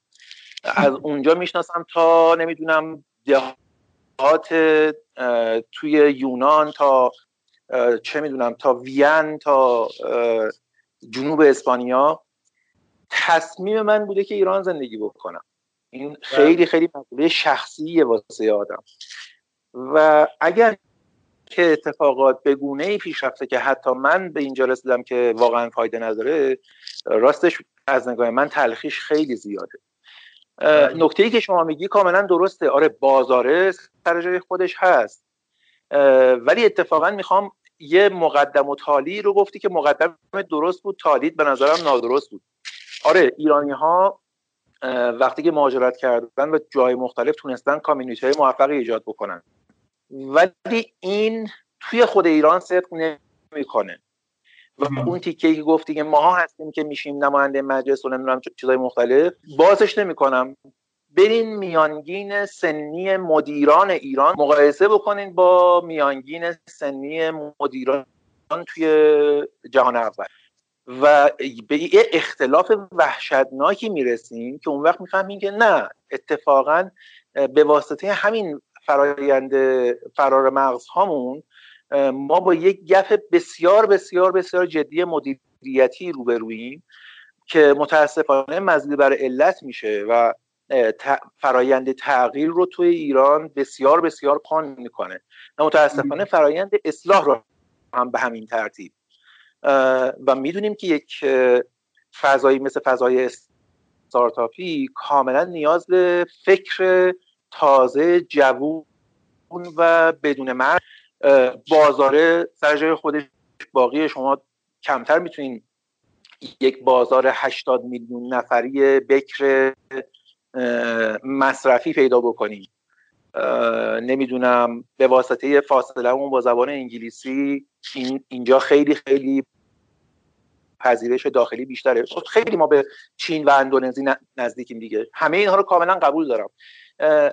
از اونجا می‌شناسم تا نمی‌دونم دهات توی یونان تا چه می‌دونم تا وین تا جنوب اسپانیا. تصمیم من بوده که ایران زندگی بکنم. این خیلی خیلی مسئله شخصی واسه آدم. و اگر که اتفاقات به گونه ای پیش رفته که حتی من به اینجا رسیدم که واقعا فایده نداره راستش از نگاه من تلخیش خیلی زیاده. بله. نکته ای که شما میگی کاملا درسته. آره بازاره سر جای خودش هست. ولی اتفاقا می‌خوام یه مقدم و تالی رو گفتی که مقدم درست بود تالید به نظرم نادرست بود. آره ایرانی ها وقتی که مهاجرت کردن و جای مختلف تونستن کامیونیتی های موفقی ایجاد بکنن. ولی این توی خود ایران صدق نمی‌کنه. و اون تیکه که گفتی که ماها هستیم که میشیم نماینده مجلس و نمی‌دونم چیزای مختلف بازش نمی‌کنم. برین میانگین سنی مدیران ایران مقایسه بکنین با میانگین سنی مدیران توی جهان اول. و به یه اختلاف وحشتناکی می‌رسیم که اون وقت می‌فهمیم که نه اتفاقا به واسطه همین فرایند فرار مغز هامون ما با یک گف بسیار بسیار بسیار جدی مدیریتی روبروییم که متاسفانه مزید بر علت میشه و فرایند تغییر رو توی ایران بسیار بسیار پان می‌کنه. و متاسفانه فرایند اصلاح رو هم به همین ترتیب و می‌دونیم که یک فضایی مثل فضای استارتاپی کاملا نیاز به فکر تازه جوون و بدون مرد بازاره سر جای خودش باقی. شما کمتر می‌تونین یک بازار 80 میلیون نفری بکر مصرفی پیدا بکنیم نمی‌دونم به واسطه فاصله اون با زبان انگلیسی این اینجا خیلی خیلی پذیرش داخلی بیشتره. خیلی ما به چین و اندونزی نزدیکیم دیگه. همه اینها رو کاملا قبول دارم.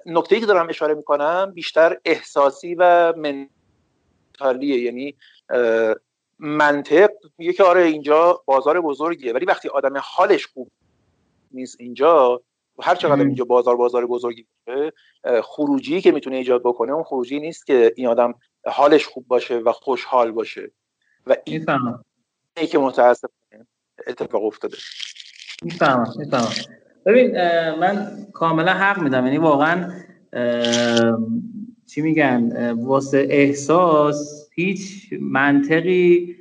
نکته که دارم اشاره می‌کنم بیشتر احساسی و منتالیه یعنی منطق میگه که آره اینجا بازار بزرگیه ولی وقتی آدم حالش خوب نیست اینجا هر چقدر اینجا بازار بازار بزرگی باشه خروجی که می‌تونه ایجاد بکنه اون خروجی نیست که این آدم حالش خوب باشه و خوشحال باشه. و این ای که متاسفانه اتفاق افتاده. می‌فهمم می‌فهمم. ببین من کاملا حق میدم. یعنی واقعا چی میگن واسه احساس هیچ منطقی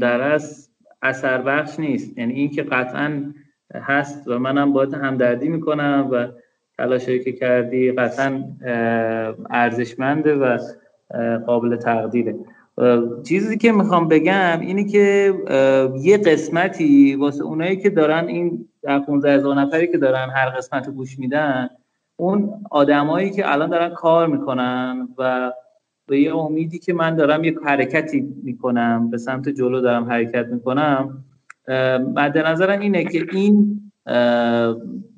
در از اثر بخش نیست. یعنی این که قطعا هست و منم باید همدردی می‌کنم و تلاشی که کردی قطعا ارزشمنده و قابل تقدیره. چیزی که می‌خوام بگم اینه که یه قسمتی واسه اونایی که دارن این در 15 هزار نفری که دارن هر قسمت گوش میدن اون آدمایی که الان دارن کار می‌کنن و به یه امیدی که من دارم یه حرکتی می‌کنم به سمت جلو دارم حرکت می‌کنم مد نظرم اینه که این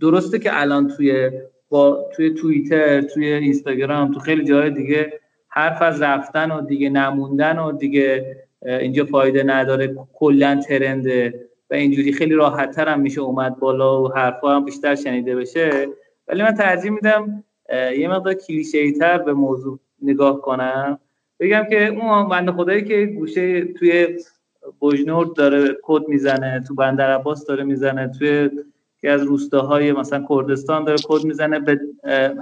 درسته که الان توی با توی توییتر توی اینستاگرام تو خیلی جای دیگه حرف از رفتن و دیگه نموندن و دیگه اینجا فایده نداره کلا ترنده و اینجوری خیلی راحت هم میشه اومد بالا و حرفا هم بیشتر شنیده بشه. ولی من ترجیح میدم یه مقدار کلیشه تر به موضوع نگاه کنم. بگم که اون بنده خدایی که گوشه توی بجنورد داره کد می‌زنه تو بندر عباس داره می‌زنه توی که از روستاهای مثلا کردستان داره کد می‌زنه به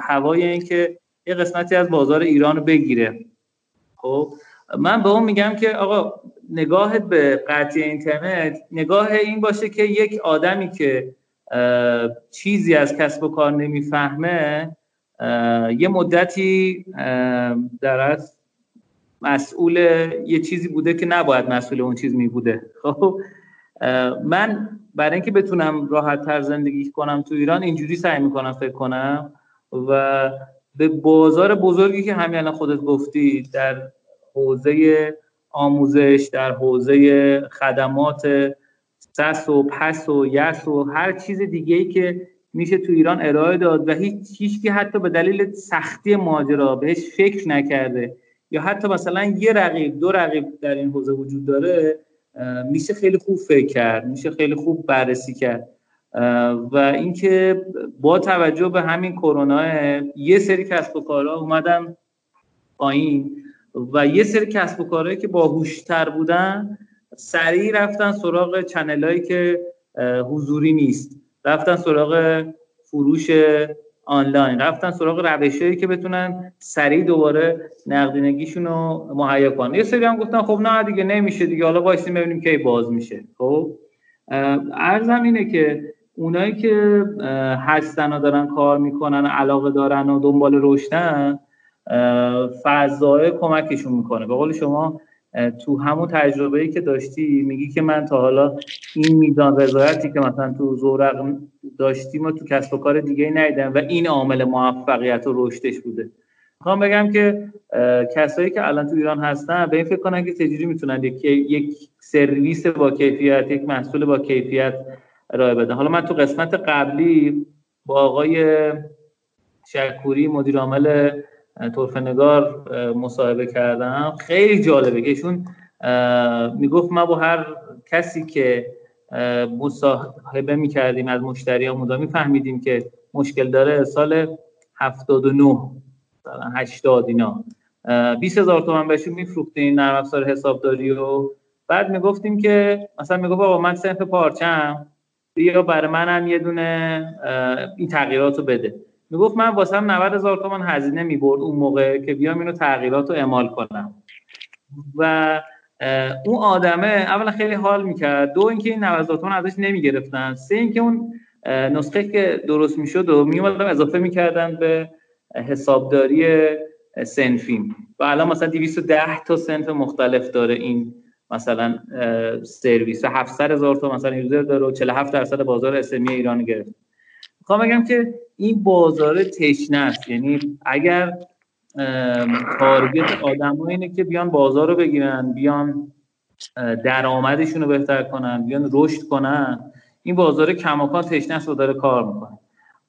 هوای اینکه یه قسمتی از بازار ایران رو بگیره. خب من به اون میگم که آقا نگاهت به قطعی اینترنت نگاه این باشه که یک آدمی که چیزی از کسب و کار نمی‌فهمه یه مدتی در از مسئول یه چیزی بوده که نباید مسئول اون چیز می بوده خب من برای اینکه بتونم راحت تر زندگی کنم تو ایران اینجوری سعی می‌کنم فکر کنم و به بازار بزرگی که همین الان خودت گفتی در حوزه آموزش در حوزه خدمات سس و پس و یس و هر چیز دیگه ای که میشه تو ایران ارائه داد و هیچ هیچ که حتی به دلیل سختی ماجرا بهش فکر نکرده یا حتی مثلا یه رقیب دو رقیب در این حوزه وجود داره میشه خیلی خوب فکر کرد میشه خیلی خوب بررسی کرد. و اینکه با توجه به همین کرونا یه سری کسب و کارها اومدن پایین و یه سری کسب و کارهایی که باهوشتر بودن سریع رفتن سراغ چنلایی که حضوری نیست. رفتن سراغ فروش آنلاین. رفتن سراغ روشهایی که بتونن سریع دوباره نقدینگیشون رو مهیا کنن. یه سری هم گفتن خب نه دیگه نمیشه دیگه. حالا وایسیم ببینیم کی باز میشه. خب ارزم اینه که اونایی که هستن و دارن کار می‌کنن علاقه دارن و دنبال رشدن فضای کمکشون می‌کنه. به قول شما تو همون تجربه ای که داشتی میگی که من تا حالا این میزان رضایتی که مثلا تو زورق داشتیم و تو کسب و کار دیگه ندیدم و این عامل موفقیت و رشدش بوده. می‌خوام بگم که کسایی که الان تو ایران هستن به این فکر کنن که چجوری می‌تونن یک یک سرویس با کیفیت یک محصول با کیفیت ارائه بدن حالا من تو قسمت قبلی با آقای شکوری مدیر عامل طرف نگار مصاحبه کردم. خیلی جالبه که ایشون می‌گفت ما با هر کسی که مصاحبه می‌کردیم از مشتری ها میفهمیدیم که مشکل داره سال 79 مثلا 80 اینا. 20 هزار تومن بهشون میفروختیم نرم افزار حسابداری و بعد می‌گفتیم که مثلا می‌گفت بابا من سنف پارچم بیا برای منم یه دونه این تغییرات رو بده. می‌گفت من واسم 90 هزار تومان هزینه می‌برد اون موقع که بیام اینو تغییرات رو اعمال کنم. و اون آدمه اولا خیلی حال می‌کرد. دو اینکه این 90 هزار تومان ازش نمی‌گرفتن. سه اینکه اون نسخه که درست می‌شد و میومدن اضافه می‌کردن به حسابداری سنفیم. و الان مثلا 210 تا سنف مختلف داره این مثلا سرویس 700 هزار تا مثلا یوزر داره و 47 درصد بازار اسمی ایران گرفت. می‌خوام بگم که این بازار تشنه است. یعنی اگر تارگت آدم اینه که بیان بازار رو بگیرن بیان درآمدشون رو بهتر کنن بیان رشد کنن این بازار کماکان تشنه است و داره کار می‌کنه.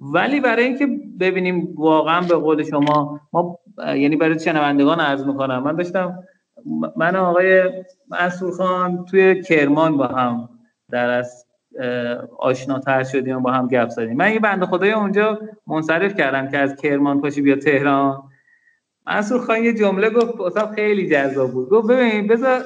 ولی برای اینکه ببینیم واقعا به قول شما ما یعنی برای شنوندگان عرض می‌کنم من داشتم من آقای منصور خان توی کرمان با هم در از آشناتر شدیم و با هم گپ زدیم. من یه بنده خدای اونجا منصرف کردم که از کرمان پاشی بیا تهران. منصور خان یه جمله گفت اصلا خیلی جذاب بود. گفت ببین بذار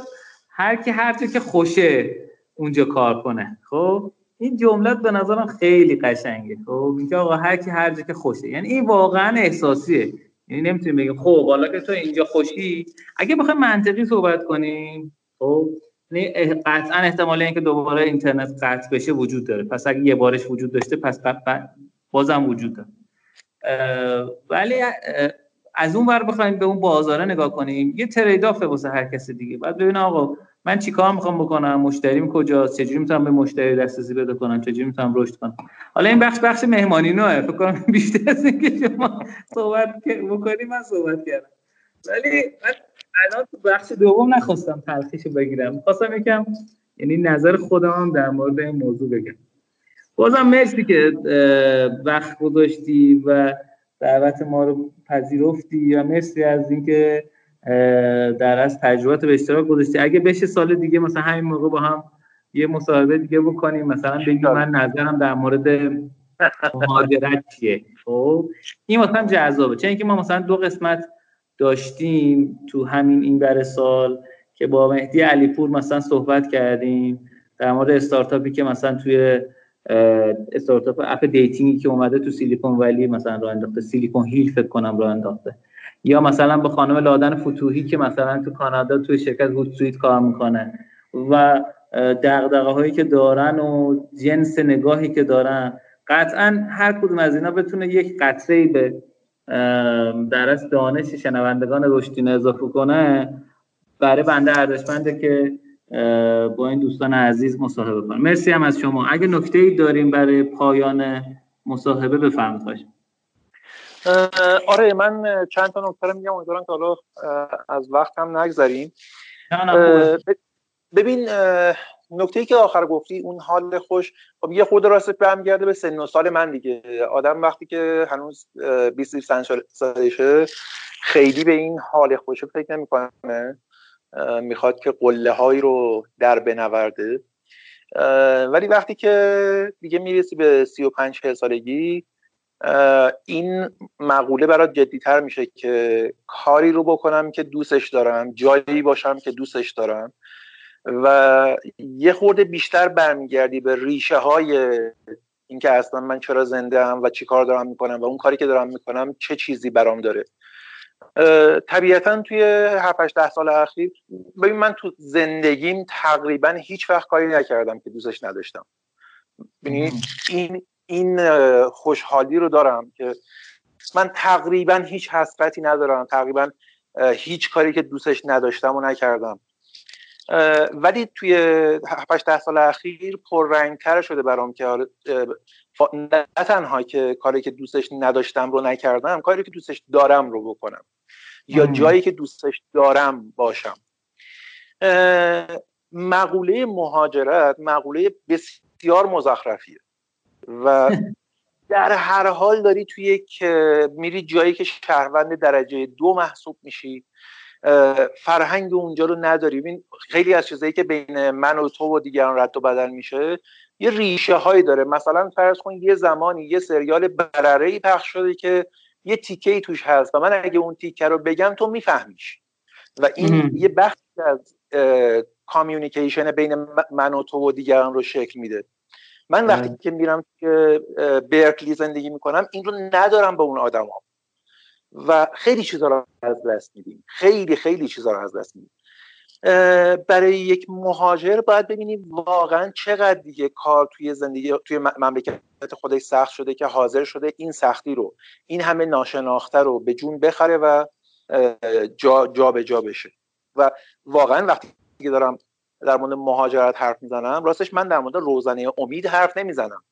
هر کی هر که خوشه اونجا کار کنه. خب؟ این جمله به نظرم خیلی قشنگه. خب؟ اینکه آقا هر کی هر که خوشه. یعنی این واقعا احساسیه. یعنی نمی‌تونیم بگیم خب حالا که تو اینجا خوشی اگه بخوایم منطقی صحبت کنیم خب یعنی قطعا احتمال اینکه دوباره اینترنت قطع بشه وجود داره. پس اگه یه بارش وجود داشته پس بازم وجود داره. ولی از اون ور بخوایم به اون بازاره نگاه کنیم یه ترید واسه هر کس دیگه. بعد ببین آقا من چیکار می‌خوام بکنم؟ مشتریم کجاست؟ چجوری می‌تونم به مشتری دسترسی پیدا کنم؟ چجوری می‌تونم رشد کنم؟ حالا این بخش بخش مهمانی نوعه فکر کنم بیشتر از اینکه شما صحبت بکنی من صحبت کردم. ولی من الان تو بخش دوم نخواستم تلخیش بگیرم. خواستم یکم یعنی نظر خودم در مورد این موضوع بگم. بازم مرسی که وقت گذاشتی و دعوت ما رو پذیرفتی و مرسی از اینکه در از تجربات به اشتراک گذاشتی. اگه بشه سال دیگه مثلا همین موقع با هم یه مصاحبه دیگه بکنیم. مثلا بگی من نظرم در مورد مهاجرت چیه. خب؟ این مثلا جذابه. چون اینکه ما مثلا دو قسمت داشتیم تو همین این ور سال که با مهدی علیپور مثلا صحبت کردیم. در مورد استارتاپی که مثلا توی استارتاپ app dating ی که اومده تو Silicon Valley مثلا راه انداخته. Silicon Hill فکر کنم راه انداخته. یا مثلا به خانم لادن فتوحی که مثلا تو کانادا توی شرکت هوت کار می‌کنه. و دغدغه هایی که دارن و جنس نگاهی که دارن. قطعا هر کدوم از اینا بتونه یک قطره به در از دانش شنوندگان رشدین اضافه کنه. برای بنده ارزشمنده که با این دوستان عزیز مصاحبه کنم مرسی هم از شما. اگه نکته ای داریم برای پایان مصاحبه بفرمایید. آره من چند تا نکته میگم امیدوارم که حالا از وقت هم نگذریم. ببین نکته ای که آخر گفتی اون حال خوش. خب یه خود راست برمیگرده به سن و سال من دیگه. آدم وقتی که هنوز 20 سالشه خیلی به این حال خوش فکر نمی‌کنه. می‌خواد که قله هایی رو در بنورده. ولی وقتی که دیگه می‌رسی به 35 سالگی این مقوله برات جدیتر میشه که کاری رو بکنم که دوستش دارم جایی باشم که دوستش دارم. و یه خورده بیشتر برمیگردی به ریشه های اینکه اصلا من چرا زنده هم و چی کار دارم می‌کنم و اون کاری که دارم می‌کنم چه چیزی برام داره. طبیعتا توی 7 ده سال اخیر ببین من تو زندگیم تقریبا هیچ وقت کاری نکردم که دوستش نداشتم. این این خوشحالی رو دارم که من تقریبا هیچ حسرتی ندارم تقریبا هیچ کاری که دوستش نداشتم و نکردم. ولی توی 7 ده سال اخیر پررنگتر شده برام که آره، نه تنها که کاری که دوستش نداشتم رو نکردم کاری که دوستش دارم رو بکنم. یا جایی که دوستش دارم باشم. مقوله مهاجرت مقوله بسیار مزخرفیه. و در هر حال داری توی یک میری جایی که شهروند درجه دو محسوب میشی فرهنگ اونجا رو نداری. ببین خیلی از چیزایی که بین من و تو و دیگران رد و بدل میشه یه ریشه هایی داره. مثلا فرض کن یه زمانی یه سریال برره ای پخش شده که یه تیکه ای توش هست و من اگه اون تیکه رو بگم تو میفهمیش. و این یه بخشی از کامیونیکیشن بین من و تو و دیگران رو شکل میده. من وقتی که میرم که برکلی زندگی می‌کنم این رو ندارم به اون آدم ها. و خیلی چیزا رو از دست میدیم. خیلی خیلی چیزا رو از دست میدیم. برای یک مهاجر باید ببینیم واقعا چقدر دیگه کار توی زندگی توی مملکت خودش سخت شده که حاضر شده این سختی رو این همه ناشناخته رو به جون بخره و جا, جا به جا بشه. و واقعا وقتی که دارم در مورد مهاجرت حرف می‌زنم. راستش من در مورد روزنه امید حرف نمی‌زنم.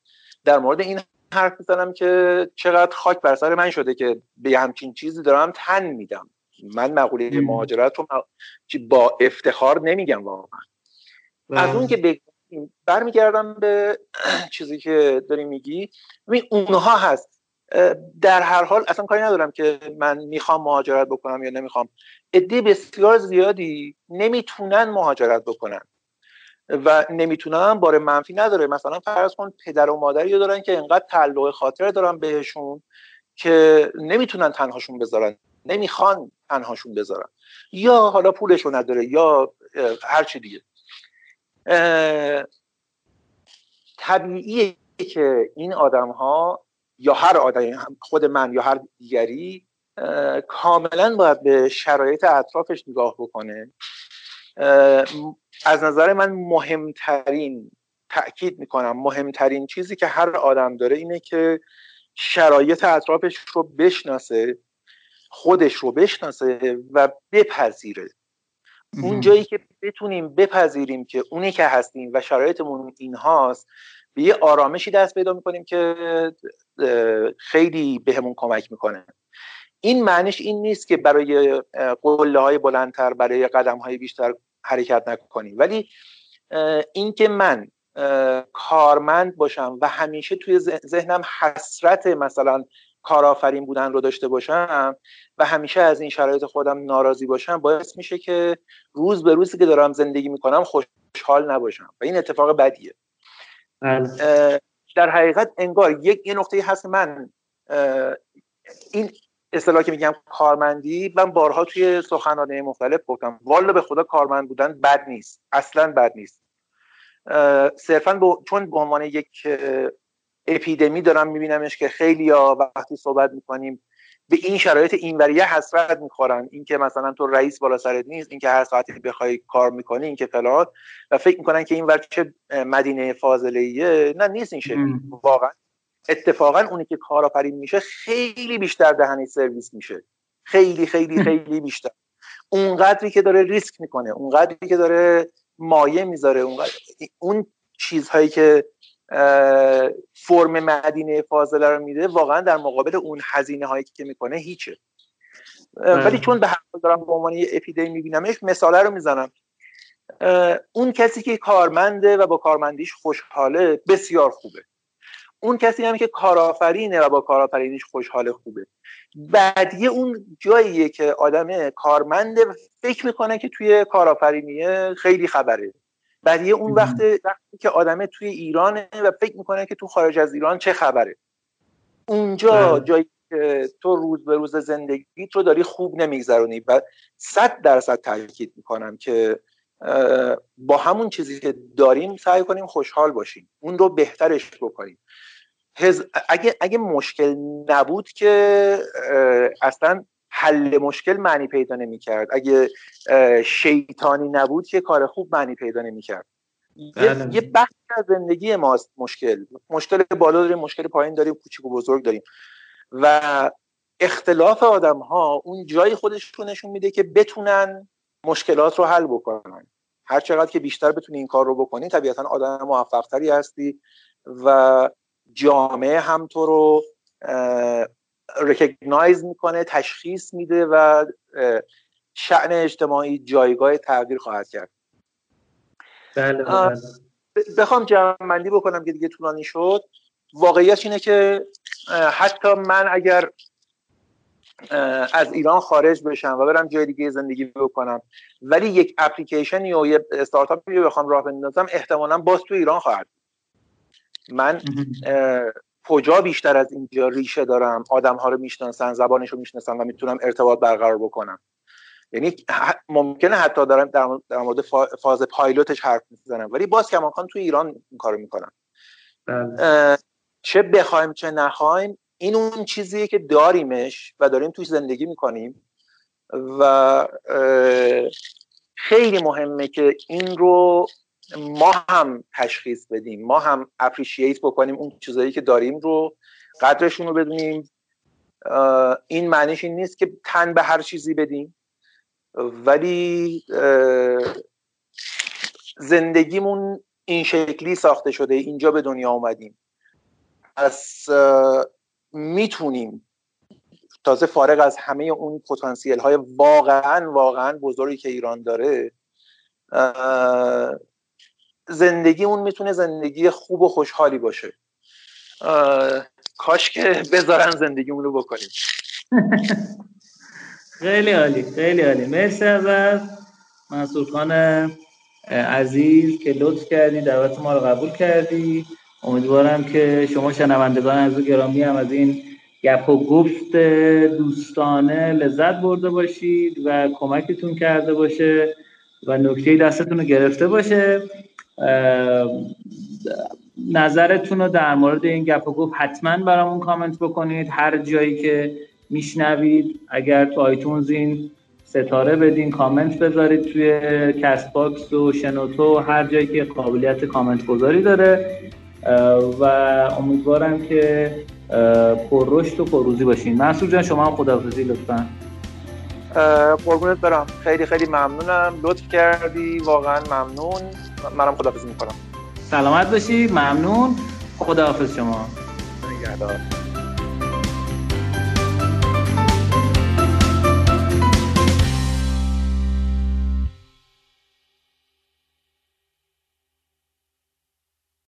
در مورد این حرف می‌زنم که چقدر خاک بر سر من شده که به همچین چیزی دارم تن میدم. من مقوله مهاجرت رو با افتخار نمیگم واقعا. از اون که برمیگردم به چیزی که داری میگی. اونها هست. در هر حال اصلا کاری ندارم که من می‌خوام مهاجرت بکنم یا نمی‌خوام. عده بسیار زیادی نمی‌تونن مهاجرت بکنن. و نمی‌تونن بار منفی نداره. مثلا فرض کن پدر و مادری دارن که انقدر تعلق خاطر دارن بهشون که نمی‌تونن تنهاشون بذارن. نمی‌خوان تنهاشون بذارن. یا حالا پولشو نداره یا هر چی دیگه. طبیعیه که این آدم ها یا هر آدمی خود من یا هر دیگری کاملا باید به شرایط اطرافش نگاه بکنه. از نظر من مهمترین تاکید می‌کنم مهمترین چیزی که هر آدم داره اینه که شرایط اطرافش رو بشناسه خودش رو بشناسه و بپذیره. اون جایی که بتونیم بپذیریم که اونی که هستیم و شرایطمون این هاست به یه آرامشی دست پیدا می‌کنیم که خیلی بهمون کمک می‌کنه. این معنیش این نیست که برای قله های بلندتر برای قدم های بیشتر حرکت نکنیم. ولی اینکه من کارمند باشم و همیشه توی ذهنم حسرت مثلا کارآفرین بودن رو داشته باشم و همیشه از این شرایط خودم ناراضی باشم باعث میشه که روز به روزی که دارم زندگی می‌کنم خوشحال نباشم. و این اتفاق بدیه. در حقیقت انگار یک یه نقطه هست من این اصطلاح که میگم کارمندی من بارها توی سخنرانی مختلف گفتم والا به خدا کارمند بودن بد نیست اصلا بد نیست. صرفا چون به عنوان یک اپیدمی دارم میبینمش که خیلی وقتی صحبت می‌کنیم به این شرایط اینوریه حسرت می‌خورن. اینکه مثلا تو رئیس بالا سرت نیست اینکه هر ساعتی بخوای کار می‌کنی اینکه فلان. و فکر می‌کنن که این چه مدینه فاضله نه نیست این شکلی واقعا. اتفاقا اونی که کارآفرین میشه خیلی بیشتر دهنی سرویس میشه. خیلی خیلی خیلی بیشتر. اونقدری که داره ریسک می‌کنه اونقدری که داره مایه می‌ذاره اون چیزهایی که فرم مدینه فاضله رو میده واقعا در مقابل اون هزینه هایی که می‌کنه هیچه. ولی چون به هر دارم به عنوان یه اپیدمی میبینمش مثاله رو می‌زنم. اون کسی که کارمنده و با کارمندیش خوشحاله بسیار خوبه. اون کسی هم که کارآفرینه و با کارآفرینیش خوشحاله خوبه. بعدیه اون جاییه که آدم کارمنده و فکر می‌کنه که توی کارآفرینیه خیلی خبره. بعدیه اون وقت وقتی که آدمه توی ایرانه و فکر می‌کنه که تو خارج از ایران چه خبره. اونجا بله. جایی که تو روز به روز زندگی رو داری خوب نمیگذرونی و صد درصد تاکید می‌کنم که با همون چیزی که داریم سعی کنیم خوشحال باشیم. اون رو بهترش بکنیم. اگه, اگه مشکل نبود که اصلا حل مشکل معنی پیدا نمی‌کرد. اگه شیطانی نبود که کار خوب معنی پیدا نمی‌کرد. بله. یه بخش از زندگی ماست مشکل. مشکل بالا داریم مشکل پایین داریم کوچیک و بزرگ داریم. و اختلاف آدم ها اون جای خودش رو نشون میده که بتونن مشکلات رو حل بکنن. هر چقدر که بیشتر بتونی این کار رو بکنی طبیعتا آدم موفقتری هستی و جامعه هم تو رو رکگنایز می‌کنه تشخیص میده و شعن اجتماعی جایگاه تغییر خواهد کرد. بله, بله. بخوام جمعندی بکنم که دیگه طولانی شد. واقعیت اینه که حتی من اگر از ایران خارج بشم و برم جای دیگه زندگی بکنم ولی یک اپلیکیشن یا یه استارتاپی بخوام راه بندازم احتمالا باز تو ایران خواهد من کجا بیشتر از اینجا ریشه دارم؟ آدم ها رو می‌شناسن زبانش رو می‌شناسن و می‌تونم ارتباط برقرار بکنم. یعنی ممکنه حتی دارم در مورد فاز پایلوتش حرف می‌زنم. ولی باز کماکان تو ایران این کارو می‌کنم بله. چه بخوایم چه نخوایم این اون چیزیه که داریمش و داریم توش زندگی می‌کنیم. و خیلی مهمه که این رو ما هم تشخیص بدیم ما هم اپریشیت بکنیم اون چیزایی که داریم رو قدرشون رو بدونیم. این معنیش این نیست که تن به هر چیزی بدیم. ولی زندگیمون این شکلی ساخته شده اینجا به دنیا اومدیم. پس می‌تونیم. تازه فارغ از همه اون پتانسیل های واقعا واقعا بزرگی که ایران داره زندگیمون می‌تونه زندگی خوب و خوشحالی باشه. کاش که بذارن زندگیمون رو بکنیم. خیلی عالی خیلی عالی. مرسی از منصور خان عزیز که لطف کردی دعوت ما رو قبول کردی. امیدوارم که شما شنوندگان از گرامی هم از این گپ و گفت دوستانه لذت برده باشید و کمکتون کرده باشه و نکته دستتون رو گرفته باشه. نظرتون رو در مورد این گپ و گفت حتما برامون کامنت بکنید. هر جایی که میشنوید اگر تو iTunes این ستاره بدین کامنت بذارید توی Castbox و شنوتو هر جایی که قابلیت کامنت گذاری داره و امیدوارم که پر رشد و پرروزی باشین. محسوب جان شما هم خداحافظی لطفا. قربونت برم. خیلی خیلی ممنونم. لطف کردی. واقعا ممنون. منم خداحافظی می‌کنم. سلامت باشی. ممنون. خداحافظ شما. نگهدار.